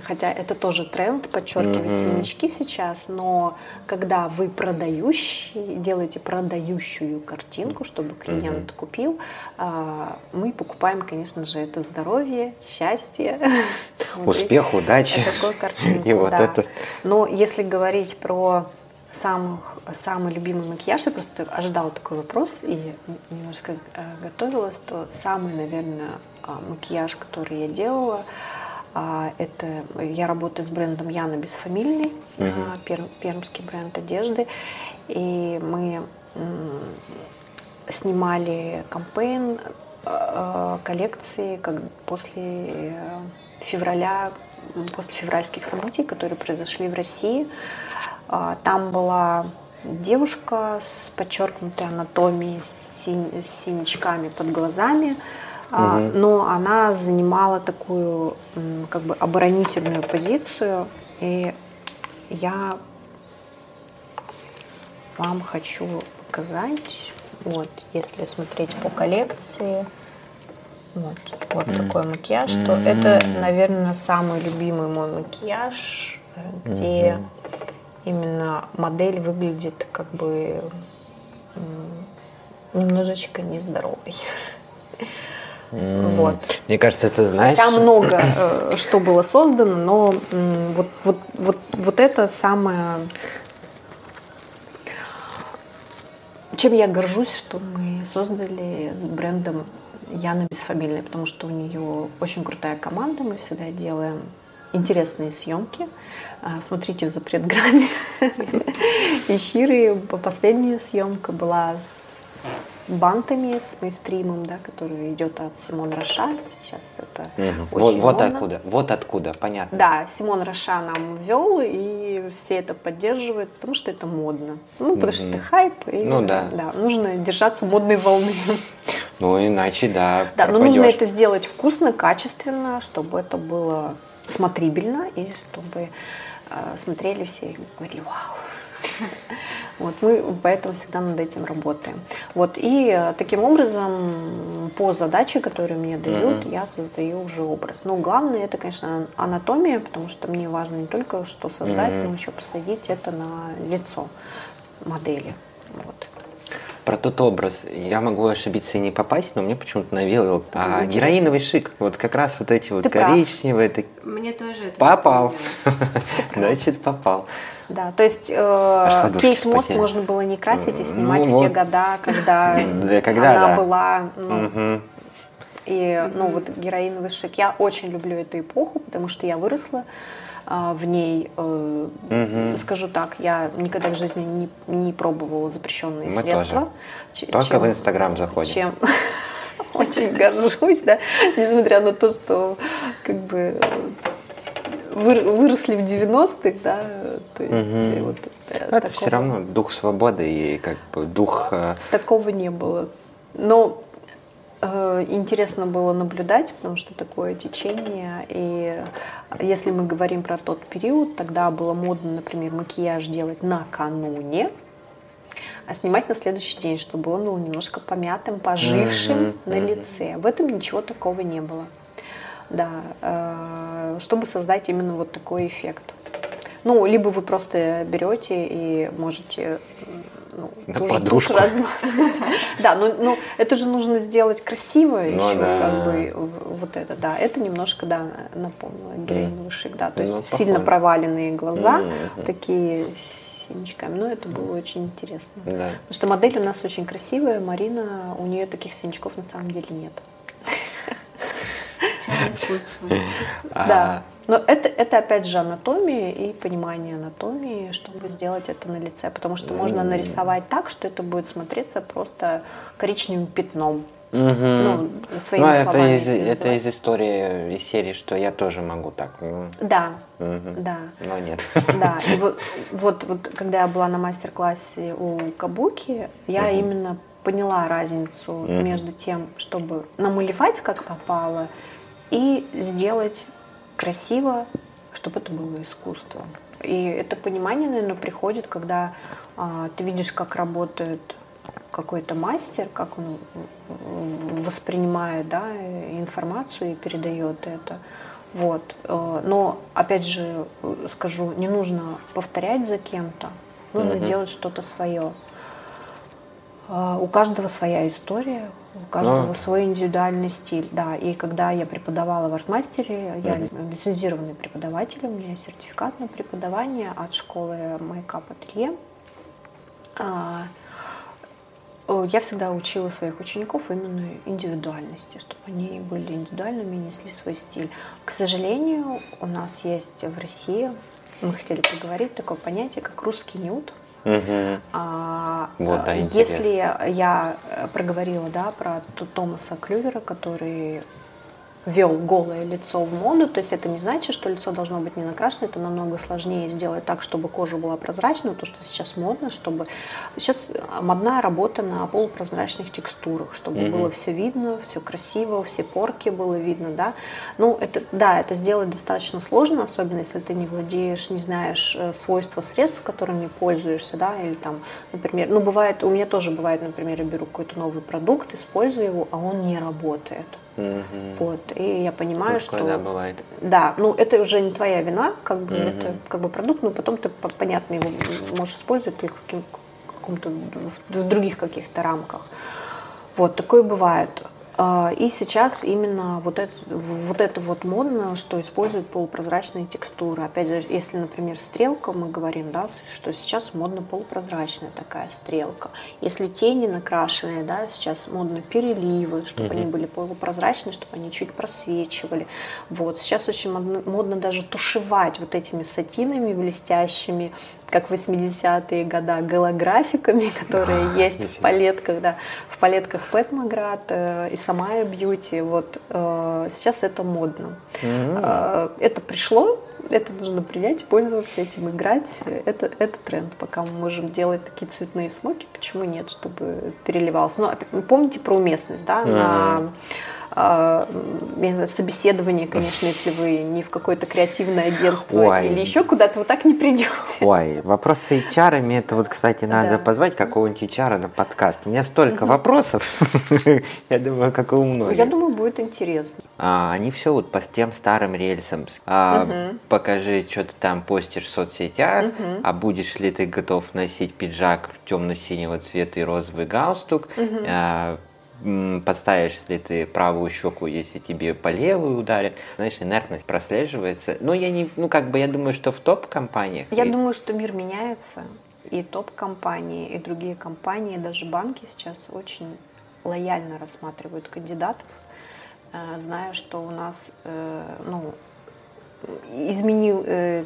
Хотя это тоже тренд, подчеркивать Мгм. синячки сейчас, но когда вы продающий, делаете продающую картинку, чтобы клиент купил, а, мы покупаем, конечно же, это здоровье, счастье, Вот, Успех, удачи. и такую картинку, И вот да. это. Но если говорить про самых, самый любимый макияж, я просто ожидала такой вопрос и немножко э, готовилась, то самый, наверное, а, макияж, который я делала, это я работаю с брендом Яна Бесфамильный, а, пер- пермский бренд одежды, и мы снимали кампейн э, коллекции как после э, февраля, после февральских событий, которые произошли в России. А, Там была девушка с подчеркнутой анатомией, с синячками под глазами, Мгм. но она занимала такую как бы оборонительную позицию, и я вам хочу показать, вот, если смотреть по коллекции, вот, вот такой макияж, что это, наверное, самый любимый мой макияж, где именно модель выглядит как бы немножечко нездоровой. М, Вот. Мне кажется, это знаешь... Хотя много э, что было создано, но м, вот, вот, вот, вот это самое, чем я горжусь, что мы создали с брендом Яна Бесфамильная, потому что у нее очень крутая команда, мы всегда делаем интересные съемки. А, Смотрите в запретграмме эфиры. Последняя съемка была с бантами, с мейстримом, да, который идет от Симон Роша. Сейчас это Мгм. очень Вот, вот откуда, вот откуда, понятно. Да, Симон Роша нам ввел, и все это поддерживают, потому что это модно. Ну, потому что Мгм. это хайп, и Ну да. нужно держаться модной волны. Ну, иначе, да, Да, но пропадешь. нужно это сделать вкусно, качественно, чтобы это было смотрибельно и чтобы э, смотрели все и говорили «Вау!». Вот, мы поэтому всегда над этим работаем. Вот, и э, таким образом по задаче, которую мне дают, Мгм. я создаю уже образ. Но главное это, конечно, анатомия, потому что мне важно не только что создать, Мгм. но еще посадить это на лицо модели. Вот. Про тот образ я могу ошибиться и не попасть, но мне почему-то навеял а, интересно. героиновый шик. Вот как раз вот эти вот Ты прав. коричневые, так- Мне тоже это Попал. значит попал. Да, то есть э, ладошки Кейт вспотели. можно было не красить и Ну снимать в те вот. года, когда, Да, когда, она да. была, ну, Мгм. и, ну, вот героиновый шик. Я очень люблю эту эпоху, потому что я выросла а, в ней. э, Мгм. Скажу так, я никогда в жизни не, не пробовала запрещенные Мы средства. Ч- Только чем- в Инстаграм заходим. Чем очень горжусь, да, несмотря на то, что как бы выросли в 90-х, да, то есть Мгм. вот Это такого- все равно дух свободы и как бы дух... э, Такого не было. Но э, интересно было наблюдать, потому что такое течение. И если мы говорим про тот период, тогда было модно, например, макияж делать накануне, а снимать на следующий день, чтобы он был немножко помятым, пожившим Мгм, на лице. В этом ничего такого не было. Да, э, чтобы создать именно вот такой эффект. Ну, либо вы просто берете и можете ну, На тушь- подушку. тушь размазать. Да, но, это же нужно сделать красиво Ну еще, да. как бы вот это, да. Это немножко, да, напомнило героиновый шик, да. То есть Ну, сильно похоже. проваленные глаза, Мгм. такие синячками. Но это было очень интересно. Да. Потому что модель у нас очень красивая, Марина, у нее таких синячков на самом деле нет. Искусство. А, Да. Но это, это опять же анатомия и понимание анатомии, чтобы сделать это на лице. Потому что можно нарисовать так, что это будет смотреться просто коричневым пятном. мгм. Ну, своими Ну, это словами. из, это называть. из истории, из серии, что я тоже могу так. ну, Да, мгм. да. Но нет. Да, и вот, вот, вот когда я была на мастер-классе у Кабуки, я Мгм. именно поняла разницу Мгм. между тем, чтобы намалевать как попало, и сделать красиво, чтобы это было искусство. И это понимание, наверное, приходит, когда а, ты видишь, как работает какой-то мастер, как он воспринимает да, информацию и передает это. Вот. Э, Но, опять же, э, скажу, не нужно повторять за кем-то, нужно Мгм. делать что-то свое. А, У каждого своя история, у каждого Ну. свой индивидуальный стиль. Да, и когда я преподавала в артмастере, я Мгм. лицензированный преподаватель, у меня сертификат на преподавание от школы Майкап Ателье. А, Я всегда учила своих учеников именно индивидуальности, чтобы они были индивидуальными и несли свой стиль. К сожалению, у нас есть в России, мы хотели поговорить, такое понятие, как русский нюд. Мгм. А, Вот, да, э, интересно. Если я э, проговорила да, про Томаса Клювера, который ввел голое лицо в моду, то есть это не значит, что лицо должно быть не накрашено, это намного сложнее сделать так, чтобы кожа была прозрачной, то, что сейчас модно, чтобы... Сейчас модная работа на полупрозрачных текстурах, чтобы Мгм. было все видно, все красиво, все порки было видно, да. Ну, это, да, это сделать достаточно сложно, особенно если ты не владеешь, не знаешь э, свойства средств, которыми пользуешься, да, или там, например, ну, бывает, у меня тоже бывает, например, я беру какой-то новый продукт, использую его, а он не работает. Мгм. Вот, и я понимаю, Такое, что... да, бывает. Да, ну это уже не твоя вина, как бы Мгм. это как бы продукт, но потом ты по- понятно его можешь использовать только в каким- каком-то в, в других каких-то рамках. Вот такое бывает. А, И сейчас именно вот это, вот это вот модно, что используют полупрозрачные текстуры. Опять же, если, например, стрелка, мы говорим, да, что сейчас модно полупрозрачная такая стрелка. Если тени накрашенные, да, сейчас модно переливы, чтобы Мгм. они были полупрозрачные, чтобы они чуть просвечивали. Вот. Сейчас очень модно, модно даже тушевать вот этими сатинами блестящими, как в 80-е года, голографиками, которые А, есть в палетках, да, в палетках Пэтмаград э, и Самая Бьюти. Вот э, сейчас это модно. М. Э, Это пришло, это нужно принять, пользоваться этим, играть. Это, это тренд, пока мы можем делать такие цветные смоки, почему нет, чтобы переливалось. Но ну, помните про уместность, да, на а, я не знаю, собеседование, конечно, если вы не в какое-то креативное агентство Ой. или еще куда-то, вы так не придете. Ой, вопрос с HR, это вот, кстати, надо да. позвать какого-нибудь HR на подкаст. У меня столько угу. вопросов, я думаю, как и у многих. Я думаю, будет интересно. А, они все вот по тем старым рельсам. А, угу. Покажи, что ты там постишь в соцсетях, угу. а будешь ли ты готов носить пиджак темно-синего цвета и розовый галстук, угу. а, подставишь ли ты правую щеку, если тебе по левую ударят. Знаешь, инертность прослеживается. Но я не, ну как бы я думаю, что в топ-компаниях... Я и... думаю, что мир меняется, и топ-компании, и другие компании, даже банки сейчас очень лояльно рассматривают кандидатов, э, зная, что у нас, э, ну, изменил э,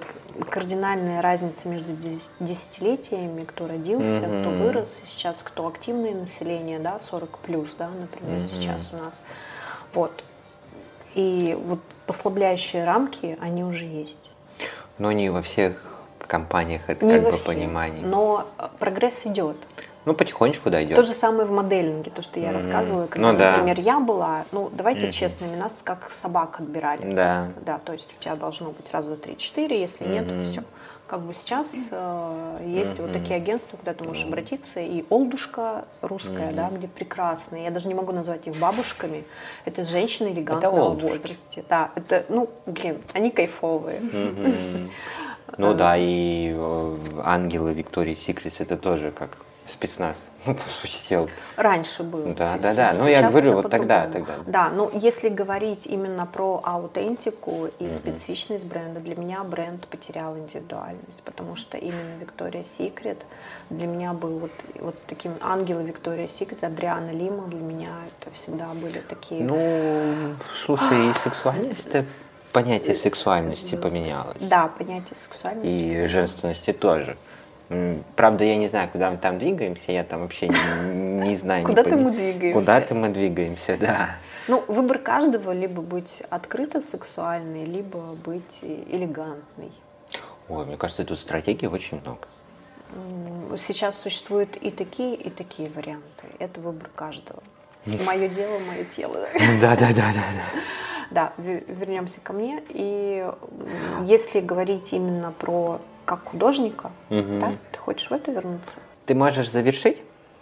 кардинальная разница между десятилетиями, кто родился, mm-hmm. кто вырос, и сейчас кто активное население, да, 40 плюс, да, например, mm-hmm. сейчас у нас. Вот. И вот послабляющие рамки, они уже есть. Но не во всех компаниях это не как бы всех, понимание. Но прогресс идет. Ну, потихонечку дойдет. То же самое в моделинге, то, что я mm-hmm. рассказывала, когда, ну, да. например, я была, ну, давайте mm-hmm. честными, нас как собак отбирали. Да. Да, то есть у тебя должно быть раз, два, три, четыре, если mm-hmm. нет, то все. Как бы сейчас э, есть mm-hmm. вот такие агентства, куда ты можешь mm-hmm. обратиться, и Олдушка русская, mm-hmm. да, где прекрасные, я даже не могу назвать их бабушками, это женщины элегантного это возрасте. Да, это, ну, блин, они кайфовые. Mm-hmm. Ну да, и э, ангелы Виктории Секретс это тоже как спецназ, ну, по сути дела. Раньше был. Да, да, да. Ну, я говорю, вот тогда, тогда. Да, но если говорить именно про аутентику и угу. специфичность бренда, для меня бренд потерял индивидуальность, потому что именно Виктория Секрет для меня был вот, вот таким ангелом Виктория Секрет, Адриана Лима для меня это всегда были такие... Ну, слушай, и сексуальность понятие сексуальности поменялось. Да, понятие сексуальности. И женственности тоже. Правда, я не знаю, куда мы там двигаемся, я там вообще не, не знаю. Куда-то мы двигаемся. Куда-то мы двигаемся, да. Ну, выбор каждого либо быть открыто сексуальной, либо быть элегантной. Ой, мне кажется, тут стратегий очень много. Сейчас существуют и такие, и такие варианты. Это выбор каждого. Мое дело, мое тело. Да, да, да, да, да. Да, вернемся ко мне. И если говорить именно про как художника, угу. да? Ты хочешь в это вернуться? Ты можешь завершить?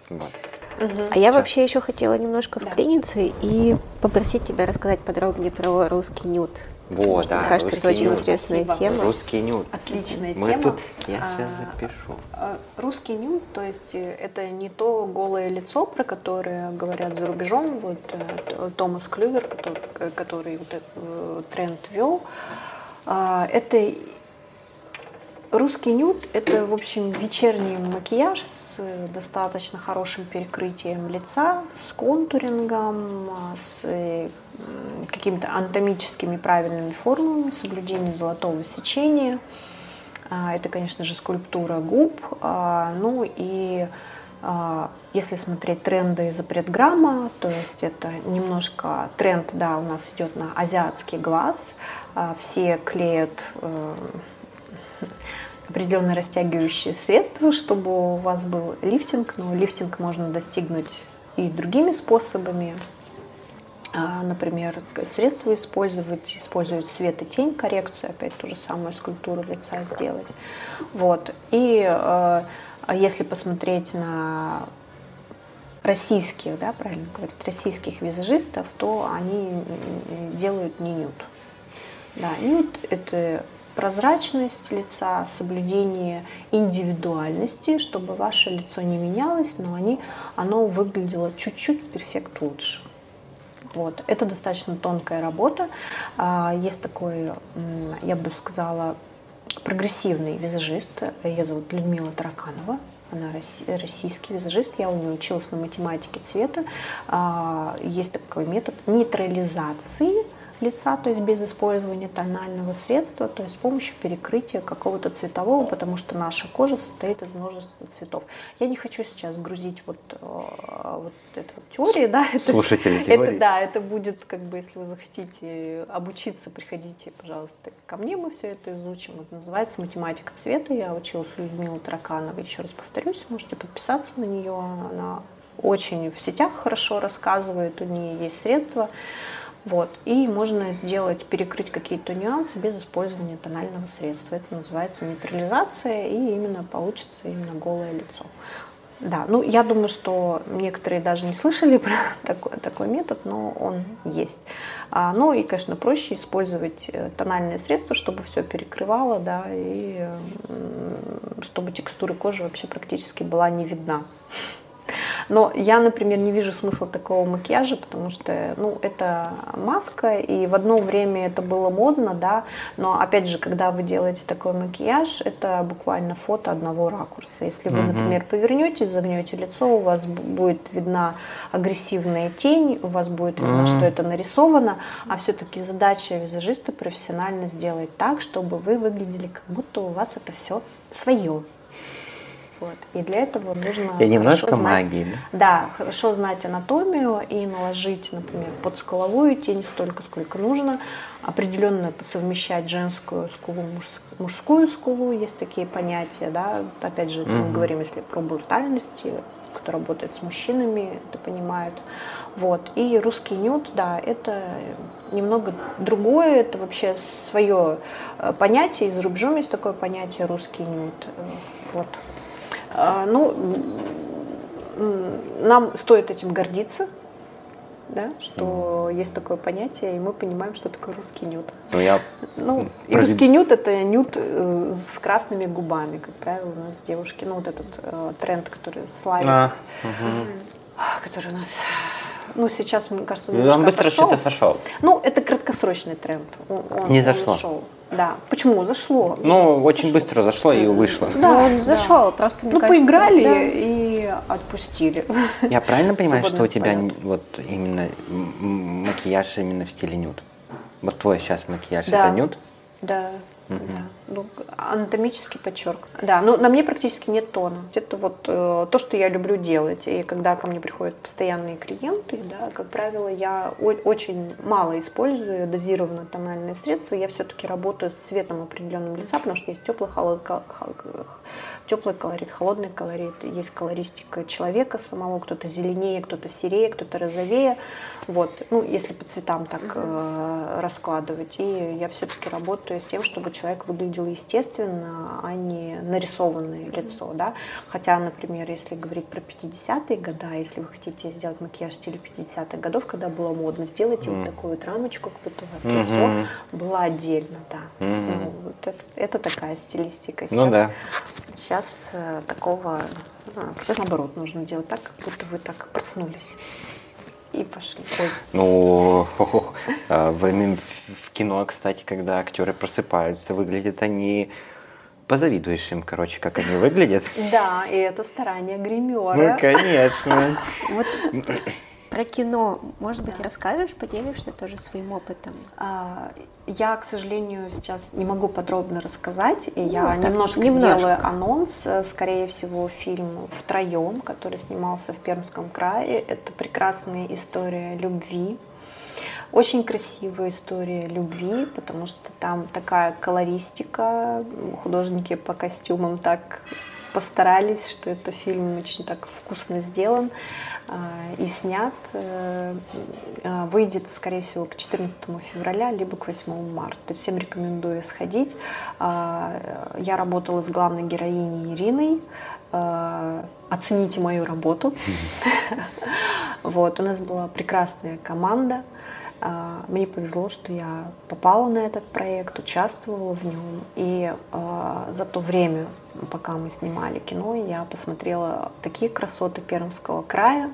Вот. Угу. А я вообще еще хотела немножко да. вклиниться и попросить тебя рассказать подробнее про русский нюд. Вот, да. Мне кажется, это очень нюд. интересная Спасибо. тема. Русский нюд. Отличная Мы тема. Тут, я а, сейчас запишу. А, русский нюд, то есть э, это не то голое лицо, про которое говорят за рубежом. Вот э, Томас Клювер, который, который вот этот э, тренд вел, а, это Русский нюд – это, в общем, вечерний макияж с э, достаточно хорошим перекрытием лица, с контурингом, а, с э, какими-то анатомическими правильными формами, соблюдением золотого сечения. А, это, конечно же, скульптура губ. А, ну и если смотреть тренды запрет грамма, то есть это немножко тренд, да, у нас идет на азиатский глаз. Все клеят э, определенные растягивающие средства, чтобы у вас был лифтинг, но лифтинг можно достигнуть и другими способами. А, например, средства использовать, использовать свет и тень коррекцию, опять ту же самую скульптуру лица сделать. Вот. И э, если посмотреть на российских, да, правильно говорить, российских визажистов, то они делают не нюд. Да, нюд – это прозрачность лица, соблюдение индивидуальности, чтобы ваше лицо не менялось, но они, оно выглядело чуть-чуть перфект лучше. Вот. Это достаточно тонкая работа. А, есть такой, я бы сказала, прогрессивный визажист. Ее зовут Людмила Тараканова. Она российский визажист. Я у нее училась на математике цвета. А, есть такой метод нейтрализации лица, то есть без использования тонального средства, то есть с помощью перекрытия какого-то цветового, потому что наша кожа состоит из множества цветов. Я не хочу сейчас грузить вот, э, вот эту вот теорию, да, это, Слушатели это, да, это будет, как бы, если вы захотите обучиться, приходите, пожалуйста, ко мне, мы все это изучим. Это называется математика цвета. Я училась у Людмилы Таракановой, еще раз повторюсь, можете подписаться на нее, она очень в сетях хорошо рассказывает, у нее есть средства. Вот. И можно сделать, перекрыть какие-то нюансы без использования тонального средства. Это называется нейтрализация, и именно получится именно голое лицо. Да, ну я думаю, что некоторые даже не слышали про такой, такой метод, но он есть. А, ну и, конечно, проще использовать э, тональные средства, чтобы все перекрывало, да, и чтобы текстура кожи вообще практически была не видна. Но я, например, не вижу смысла такого макияжа, потому что, ну, это маска, и в одно время это было модно, да, но, опять же, когда вы делаете такой макияж, это буквально фото одного ракурса. Если вы, например, повернетесь, загнете лицо, у вас будет видна агрессивная тень, у вас будет видно, что это нарисовано, а все-таки задача визажиста профессионально сделать так, чтобы вы выглядели, как будто у вас это все свое. Вот. И для этого нужно... И немножко знать, магии, да? Да, хорошо знать анатомию и наложить, например, под скуловую тень столько, сколько нужно, определенно совмещать женскую скулу, мужскую скулу, есть такие понятия, да, опять же, угу. мы говорим, если про брутальность, кто работает с мужчинами, это понимают. Вот. И русский нюд, да, это немного другое, это вообще свое э, понятие, и за рубежом есть такое понятие русский нюд. Вот. А, ну, нам стоит этим гордиться, да, что mm. есть такое понятие, и мы понимаем, что такое русский нюд. Ну, я... ну и Про... русский нюд это нюд э, с красными губами, как правило, у нас девушки, ну вот этот э, тренд, который славит, а, угу. который у нас ну, сейчас, мне кажется, он, он быстро что-то сошел. Ну, это краткосрочный тренд. Он, он, не зашло. Он ушел. Да. Почему? Зашло. Ну, очень зашло. быстро зашло и вышло. Да, ну, он зашел, да. просто мне Ну, кажется, поиграли да. и отпустили. Я правильно понимаю, что у тебя вот именно макияж именно в стиле нюд? Вот твой сейчас макияж да. это нюд? Да. Да. Ну, анатомически подчерк. Да, но на мне практически нет тона. Это вот э, то, что я люблю делать. И когда ко мне приходят постоянные клиенты, да, как правило, я очень мало использую дозированно тональные средства. Я все-таки работаю с цветом определенным лица, потому что есть теплый, холод, теплый колорит, холодный колорит, есть колористика человека самого, кто-то зеленее, кто-то серее, кто-то розовее. Вот, ну, если по цветам так э, раскладывать. И я все-таки работаю с тем, чтобы человек выглядел естественно, а не нарисованное лицо, да. Хотя, например, если говорить про 50-е годы, если вы хотите сделать макияж в стиле 50-х годов, когда было модно, сделайте mm. вот такую вот рамочку, как будто у вас mm-hmm. лицо было отдельно, да. Mm-hmm. Ну, вот это, это такая стилистика. Сейчас, ну да. Сейчас э, такого, а, сейчас наоборот нужно делать так, как будто вы так проснулись и пошли. Ой. Ну, а, в, в кино, кстати, когда актеры просыпаются, выглядят они позавидуешь им, короче, как они выглядят. Да, и это старание гримера. Ну, конечно. Вот про кино, может быть, да. расскажешь, поделишься тоже своим опытом? А, я, к сожалению, сейчас не могу подробно рассказать, и ну, я немножко, немножко сделаю анонс. Скорее всего, фильм «Втроем», который снимался в Пермском крае. Это прекрасная история любви. Очень красивая история любви, потому что там такая колористика, художники по костюмам так постарались, что этот фильм очень так вкусно сделан. А, и снят, э, а, выйдет, скорее всего, к 14 февраля, либо к 8 марта. То есть всем рекомендую сходить. А, я работала с главной героиней Ириной. Оцените мою работу. Вот, у нас была прекрасная команда. Мне повезло, что я попала на этот проект, участвовала в нем. И за то время, пока мы снимали кино, я посмотрела такие красоты Пермского края.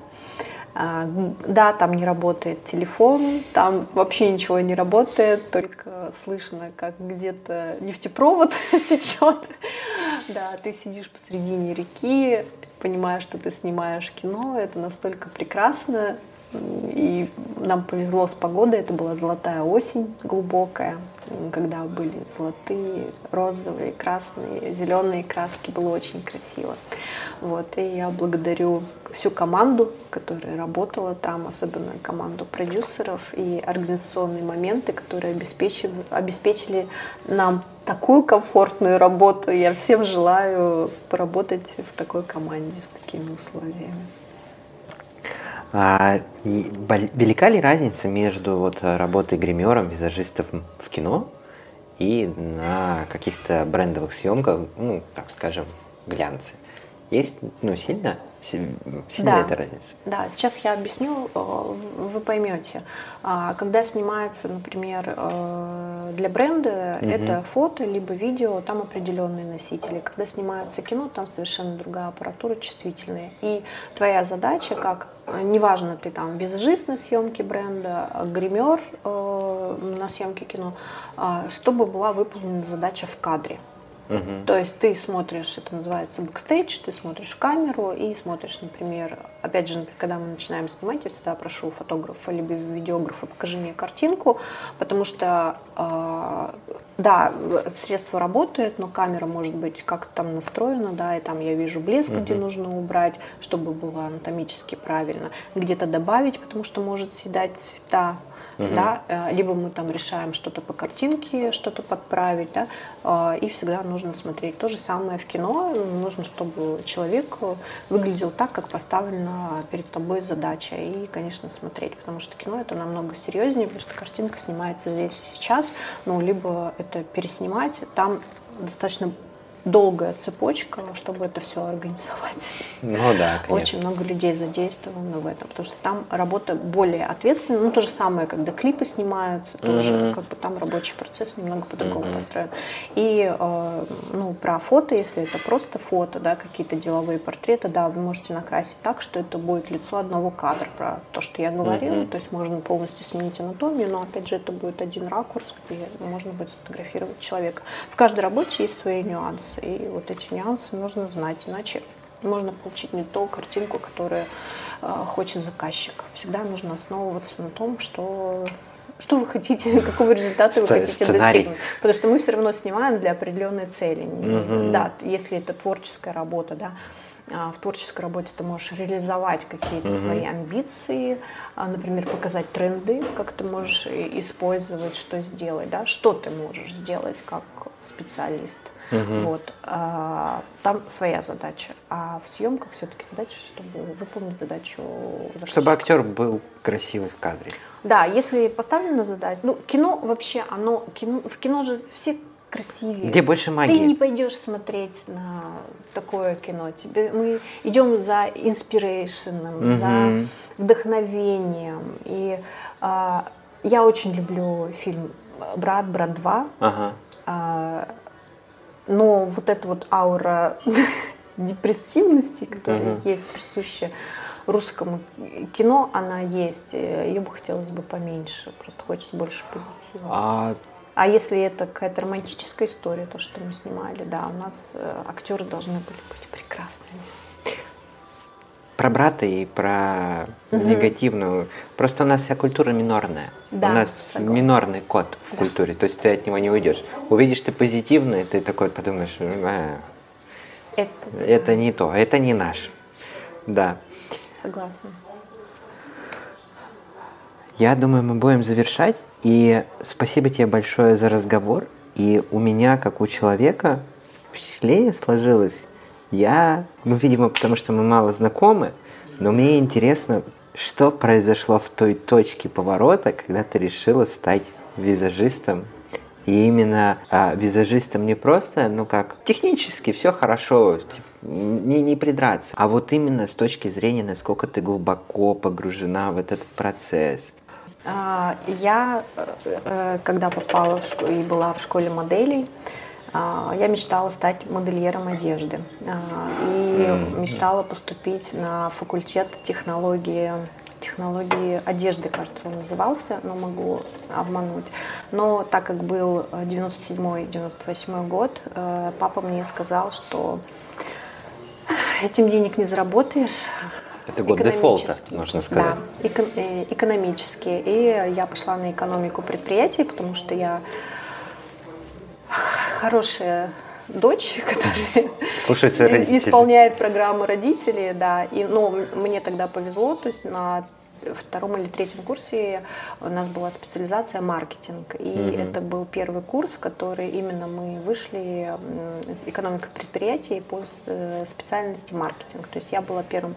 А, да, там не работает телефон, там вообще ничего не работает, только слышно, как где-то нефтепровод течет. Да, ты сидишь посредине реки, понимаешь, что ты снимаешь кино, это настолько прекрасно, и нам повезло с погодой, это была золотая осень глубокая, когда были золотые, розовые, красные, зеленые краски, было очень красиво. Вот, и я благодарю всю команду, которая работала там, особенно команду продюсеров и организационные моменты, которые обеспечили, обеспечили нам такую комфортную работу. Я всем желаю поработать в такой команде с такими условиями. А, велика ли разница между вот работой гримером, визажистом в кино и на каких-то брендовых съемках, ну, так скажем, глянце? Есть, ну, сильно, сильно да. эта разница? Да, сейчас я объясню, э, вы поймете. А, когда снимается, например, э, для бренда, угу. это фото, либо видео, там определенные носители. Когда снимается кино, там совершенно другая аппаратура, чувствительная. И твоя задача, как, э, неважно, ты там визажист на съемке бренда, гример на съемке кино, чтобы была выполнена задача в кадре. Угу. То есть ты смотришь, это называется бэкстейдж, ты смотришь в камеру и смотришь, например, опять же, например, когда мы начинаем снимать, я всегда прошу фотографа либо видеографа, покажи мне картинку, потому что, э, да, средство работает, но камера может быть как-то там настроена, да, и там я вижу блеск, угу. где нужно убрать, чтобы было анатомически правильно, где-то добавить, потому что может съедать цвета, угу. да, э, либо мы там решаем что-то по картинке, что-то подправить, да, и всегда нужно смотреть. То же самое в кино, нужно, чтобы человек выглядел так, как поставлена перед тобой задача, и, конечно, смотреть, потому что кино это намного серьезнее, потому что картинка снимается здесь и сейчас, ну, либо это переснимать, там достаточно долгая цепочка, чтобы это все организовать. Ну да, конечно. Очень много людей задействовано в этом, потому что там работа более ответственная. Ну, то же самое, когда клипы снимаются, тоже mm-hmm. как бы там рабочий процесс немного по-другому mm-hmm. построен. И, э, ну, про фото, если это просто фото, да, какие-то деловые портреты, да, вы можете накрасить так, что это будет лицо одного кадра, про то, что я говорила, mm-hmm. то есть можно полностью сменить анатомию, но, опять же, это будет один ракурс, где можно будет сфотографировать человека. В каждой работе есть свои нюансы нюансы. И вот эти нюансы нужно знать, иначе можно получить не ту картинку, которую э, хочет заказчик. Всегда нужно основываться на том, что что вы хотите, какого результата вы хотите сценарий. достигнуть. Потому что мы все равно снимаем для определенной цели. Угу. Да, если это творческая работа, да, а, в творческой работе ты можешь реализовать какие-то угу. свои амбиции, а, например, показать тренды, как ты можешь использовать, что сделать, да, что ты можешь сделать как специалист. Угу. Вот. А, там своя задача. А в съемках все-таки задача, чтобы выполнить задачу. Заказчика. Чтобы актер был красивый в кадре. Да, если поставлена задача. Ну, кино вообще, оно. Кино, в кино же все красивее. Где больше магии. Ты не пойдешь смотреть на такое кино. Тебе, мы идем за инспирейшеном, угу. за вдохновением. И а, я очень люблю фильм «Брат, брат 2». Ага. А, но вот эта вот аура депрессивности, которая uh-huh. есть присуща русскому кино, она есть. Ее бы хотелось бы поменьше. Просто хочется больше позитива. А, а если это какая-то романтическая история, то, что мы снимали, да, у нас э, актеры должны были быть прекрасными про брата и про угу. негативную. Просто у нас вся культура минорная. Да, у нас согласна. минорный код в да. культуре, то есть ты от него не уйдешь. Увидишь ты позитивный, ты такой подумаешь, а, это, это да. не то, это не наш. Да. Согласна. Я думаю, мы будем завершать. И спасибо тебе большое за разговор. И у меня, как у человека, впечатление сложилось я, ну, видимо, потому что мы мало знакомы, но мне интересно, что произошло в той точке поворота, когда ты решила стать визажистом и именно а, визажистом не просто, ну как, технически все хорошо, не, не придраться, а вот именно с точки зрения, насколько ты глубоко погружена в этот процесс. А, я, э, э, когда попала в школу и была в школе моделей, я мечтала стать модельером одежды а, и мечтала поступить на факультет технологии технологии одежды, кажется, он назывался, но могу обмануть. Но так как был 97-98 год, э, папа мне сказал, что этим денег не заработаешь, Это год дефолта, можно сказать. Да, эко- э, экономически. И я пошла на экономику предприятий, потому что я хорошая дочь, которая Слушается родителей. исполняет программу родителей, да. И, ну, мне тогда повезло, то есть на втором или третьем курсе у нас была специализация маркетинг. И Мгм. это был первый курс, который именно мы вышли экономика предприятий по э, специальности маркетинг. То есть я была первым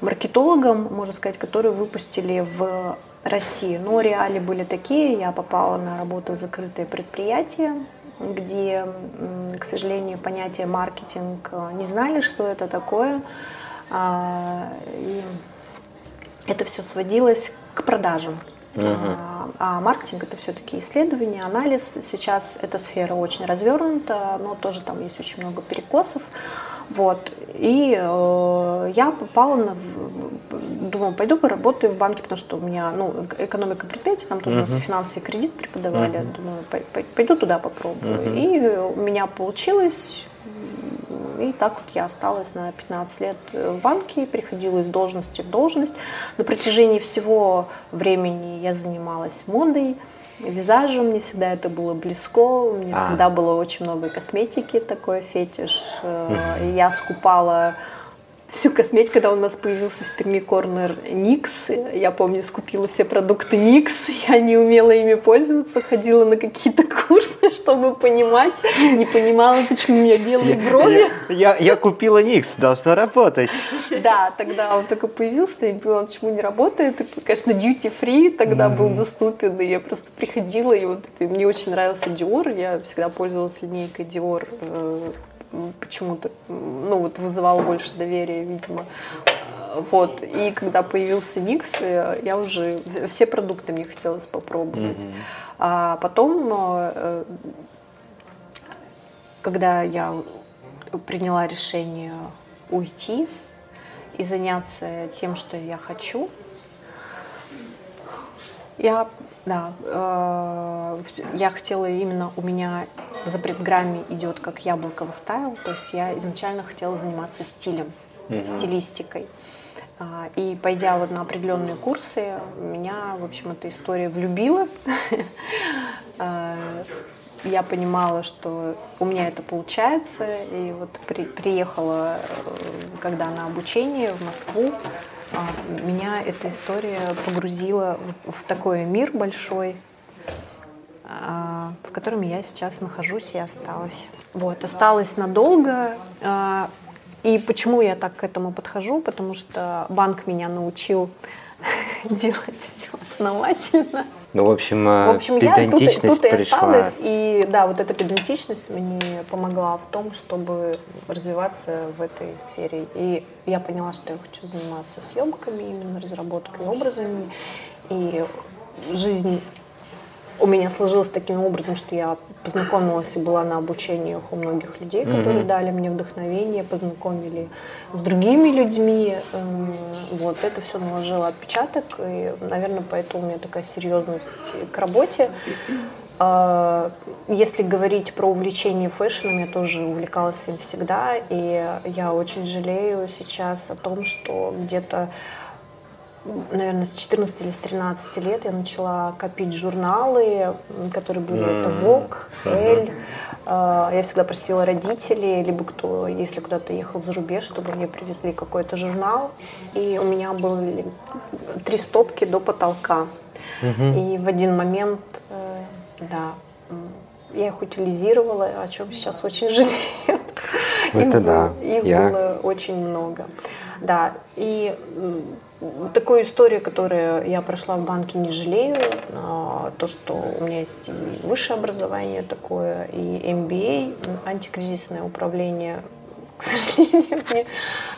маркетологом, можно сказать, которые выпустили в России. Но реалии были такие, я попала на работу в закрытое предприятие, где, к сожалению, понятие маркетинг э, не знали, что это такое. А, И это все сводилось к продажам. Мгм. А, а маркетинг это все-таки исследование, анализ. Сейчас эта сфера очень развернута, но тоже там есть очень много перекосов. Вот. И э, я попала на... Думала, пойду поработаю в банке, потому что у меня, ну, эк- экономика предприятия, нам тоже у нас финансы и кредит преподавали. Мгм. Думаю, пой- пой- пойду туда попробую. Мгм. И у меня получилось. И так вот я осталась на 15 лет в банке, переходила из должности в должность. На протяжении всего времени я занималась модой, визажем, мне всегда это было близко, мне А. всегда было очень много косметики, такой фетиш. Э, Я скупала всю косметику, когда у нас появился в Перми Корнер Никс. Я помню, скупила все продукты Никс. Я не умела ими пользоваться, ходила на какие-то курсы, чтобы понимать. Не понимала, почему у меня белые брови. Я, я купила Никс, должна работать. Да, тогда он только появился, я не поняла, почему не работает. И, конечно, duty free тогда был доступен, и я просто приходила, и вот это, мне очень нравился Dior, я всегда пользовалась линейкой Dior, почему-то, ну вот вызывала больше доверия, видимо. Вот, и когда появился Никс, я уже все продукты мне хотелось попробовать. А потом, э, когда я приняла решение уйти и заняться тем, что я хочу, я, да, э, я хотела именно, у меня за предграмме идет как яблоковый стайл, то есть я изначально хотела заниматься стилем, стилистикой. А, И пойдя вот на определенные курсы, меня, в общем, эта история влюбила. А, Я понимала, что у меня это получается. И вот при- приехала, э, когда на обучение в Москву, меня эта история погрузила в, в такой мир большой, а, в котором я сейчас нахожусь и осталась. Вот, осталась надолго. а, И почему я так к этому подхожу? Потому что банк меня научил делать все основательно. Ну, в общем, э, В общем, я тут, педантичность тут и пришла. осталась. И да, вот эта педантичность мне помогла в том, чтобы развиваться в этой сфере. И я поняла, что я хочу заниматься съемками, именно разработкой образами. И жизнь у меня сложилась таким образом, что я познакомилась и была на обучениях у многих людей, которые дали мне вдохновение, познакомили с другими людьми. Эм, Вот это все наложило отпечаток, и, наверное, поэтому у меня такая серьезность к работе. А, Если говорить про увлечение фэшном, я тоже увлекалась им всегда, и я очень жалею сейчас о том, что где-то наверное, с 14 или с 13 лет я начала копить журналы, которые были это Vogue, Elle. А, Я всегда просила родителей, либо кто, если куда-то ехал за рубеж, чтобы мне привезли какой-то журнал. И у меня были три стопки до потолка. И в один момент, э, да, я их утилизировала, о чем сейчас очень жалею. Их Это было- да, Их я- было очень много. Да, и такую историю, которую я прошла в банке, не жалею. А, То, что у меня есть и высшее образование такое, и MBA, м, антикризисное управление, к сожалению, мне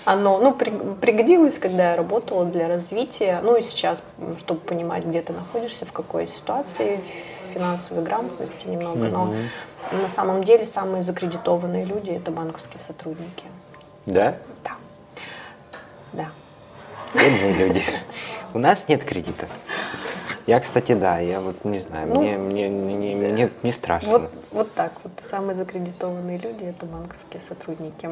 оно ну, при- пригодилось, когда я работала для развития. Ну и сейчас, чтобы понимать, где ты находишься, в какой ситуации, финансовой грамотности немного. Но на самом деле самые закредитованные люди – это банковские сотрудники. Да. Да. Бедные люди. У нас нет кредитов. Я, кстати, да, я вот не знаю, Ну, мне, мне, мне, мне не страшно. Вот, вот так вот. Самые закредитованные люди – это банковские сотрудники.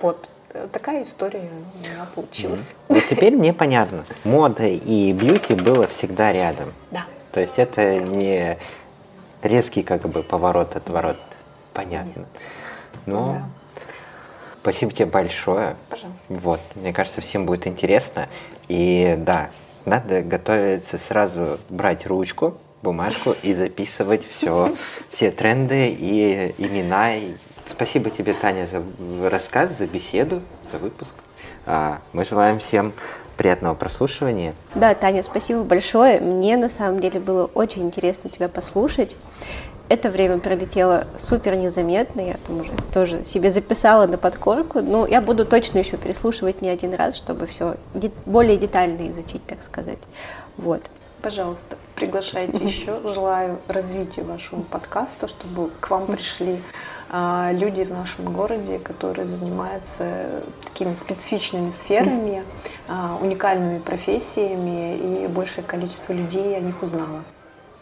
Вот. такая история у меня получилась. Вот теперь мне понятно. Мода и бьюти было всегда рядом. Да. То есть это не резкий как бы поворот, отворот. Понятно. Ну, Да. Спасибо тебе большое. Пожалуйста. Вот, мне кажется, всем будет интересно. И да, надо готовиться сразу брать ручку, бумажку и записывать все, все тренды и имена. Спасибо тебе, Таня, за рассказ, за беседу, за выпуск. А, Мы желаем всем приятного прослушивания. Да, Таня, спасибо большое. Мне на самом деле было очень интересно тебя послушать. Это время пролетело супер незаметно, я там уже тоже себе записала на подкорку. Ну, я буду точно еще переслушивать не один раз, чтобы все более детально изучить, так сказать. Вот. Пожалуйста, приглашайте еще. Желаю развития вашему подкасту, чтобы к вам пришли а, люди в нашем городе, которые занимаются такими специфичными сферами, а, уникальными профессиями, и большее количество людей о них узнало.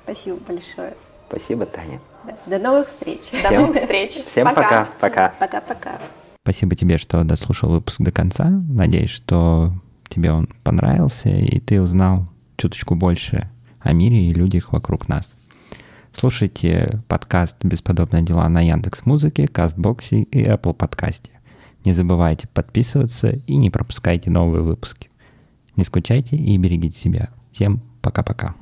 Спасибо большое. Спасибо, Таня. До новых встреч. До новых встреч. Всем пока. Пока. Пока-пока. Спасибо тебе, что дослушал выпуск до конца. Надеюсь, что тебе он понравился, и ты узнал чуточку больше о мире и людях вокруг нас. Слушайте подкаст «Бесподобные дела» на Яндекс Музыке, Кастбоксе и Apple подкасте. Не забывайте подписываться и не пропускайте новые выпуски. Не скучайте и берегите себя. Всем пока-пока.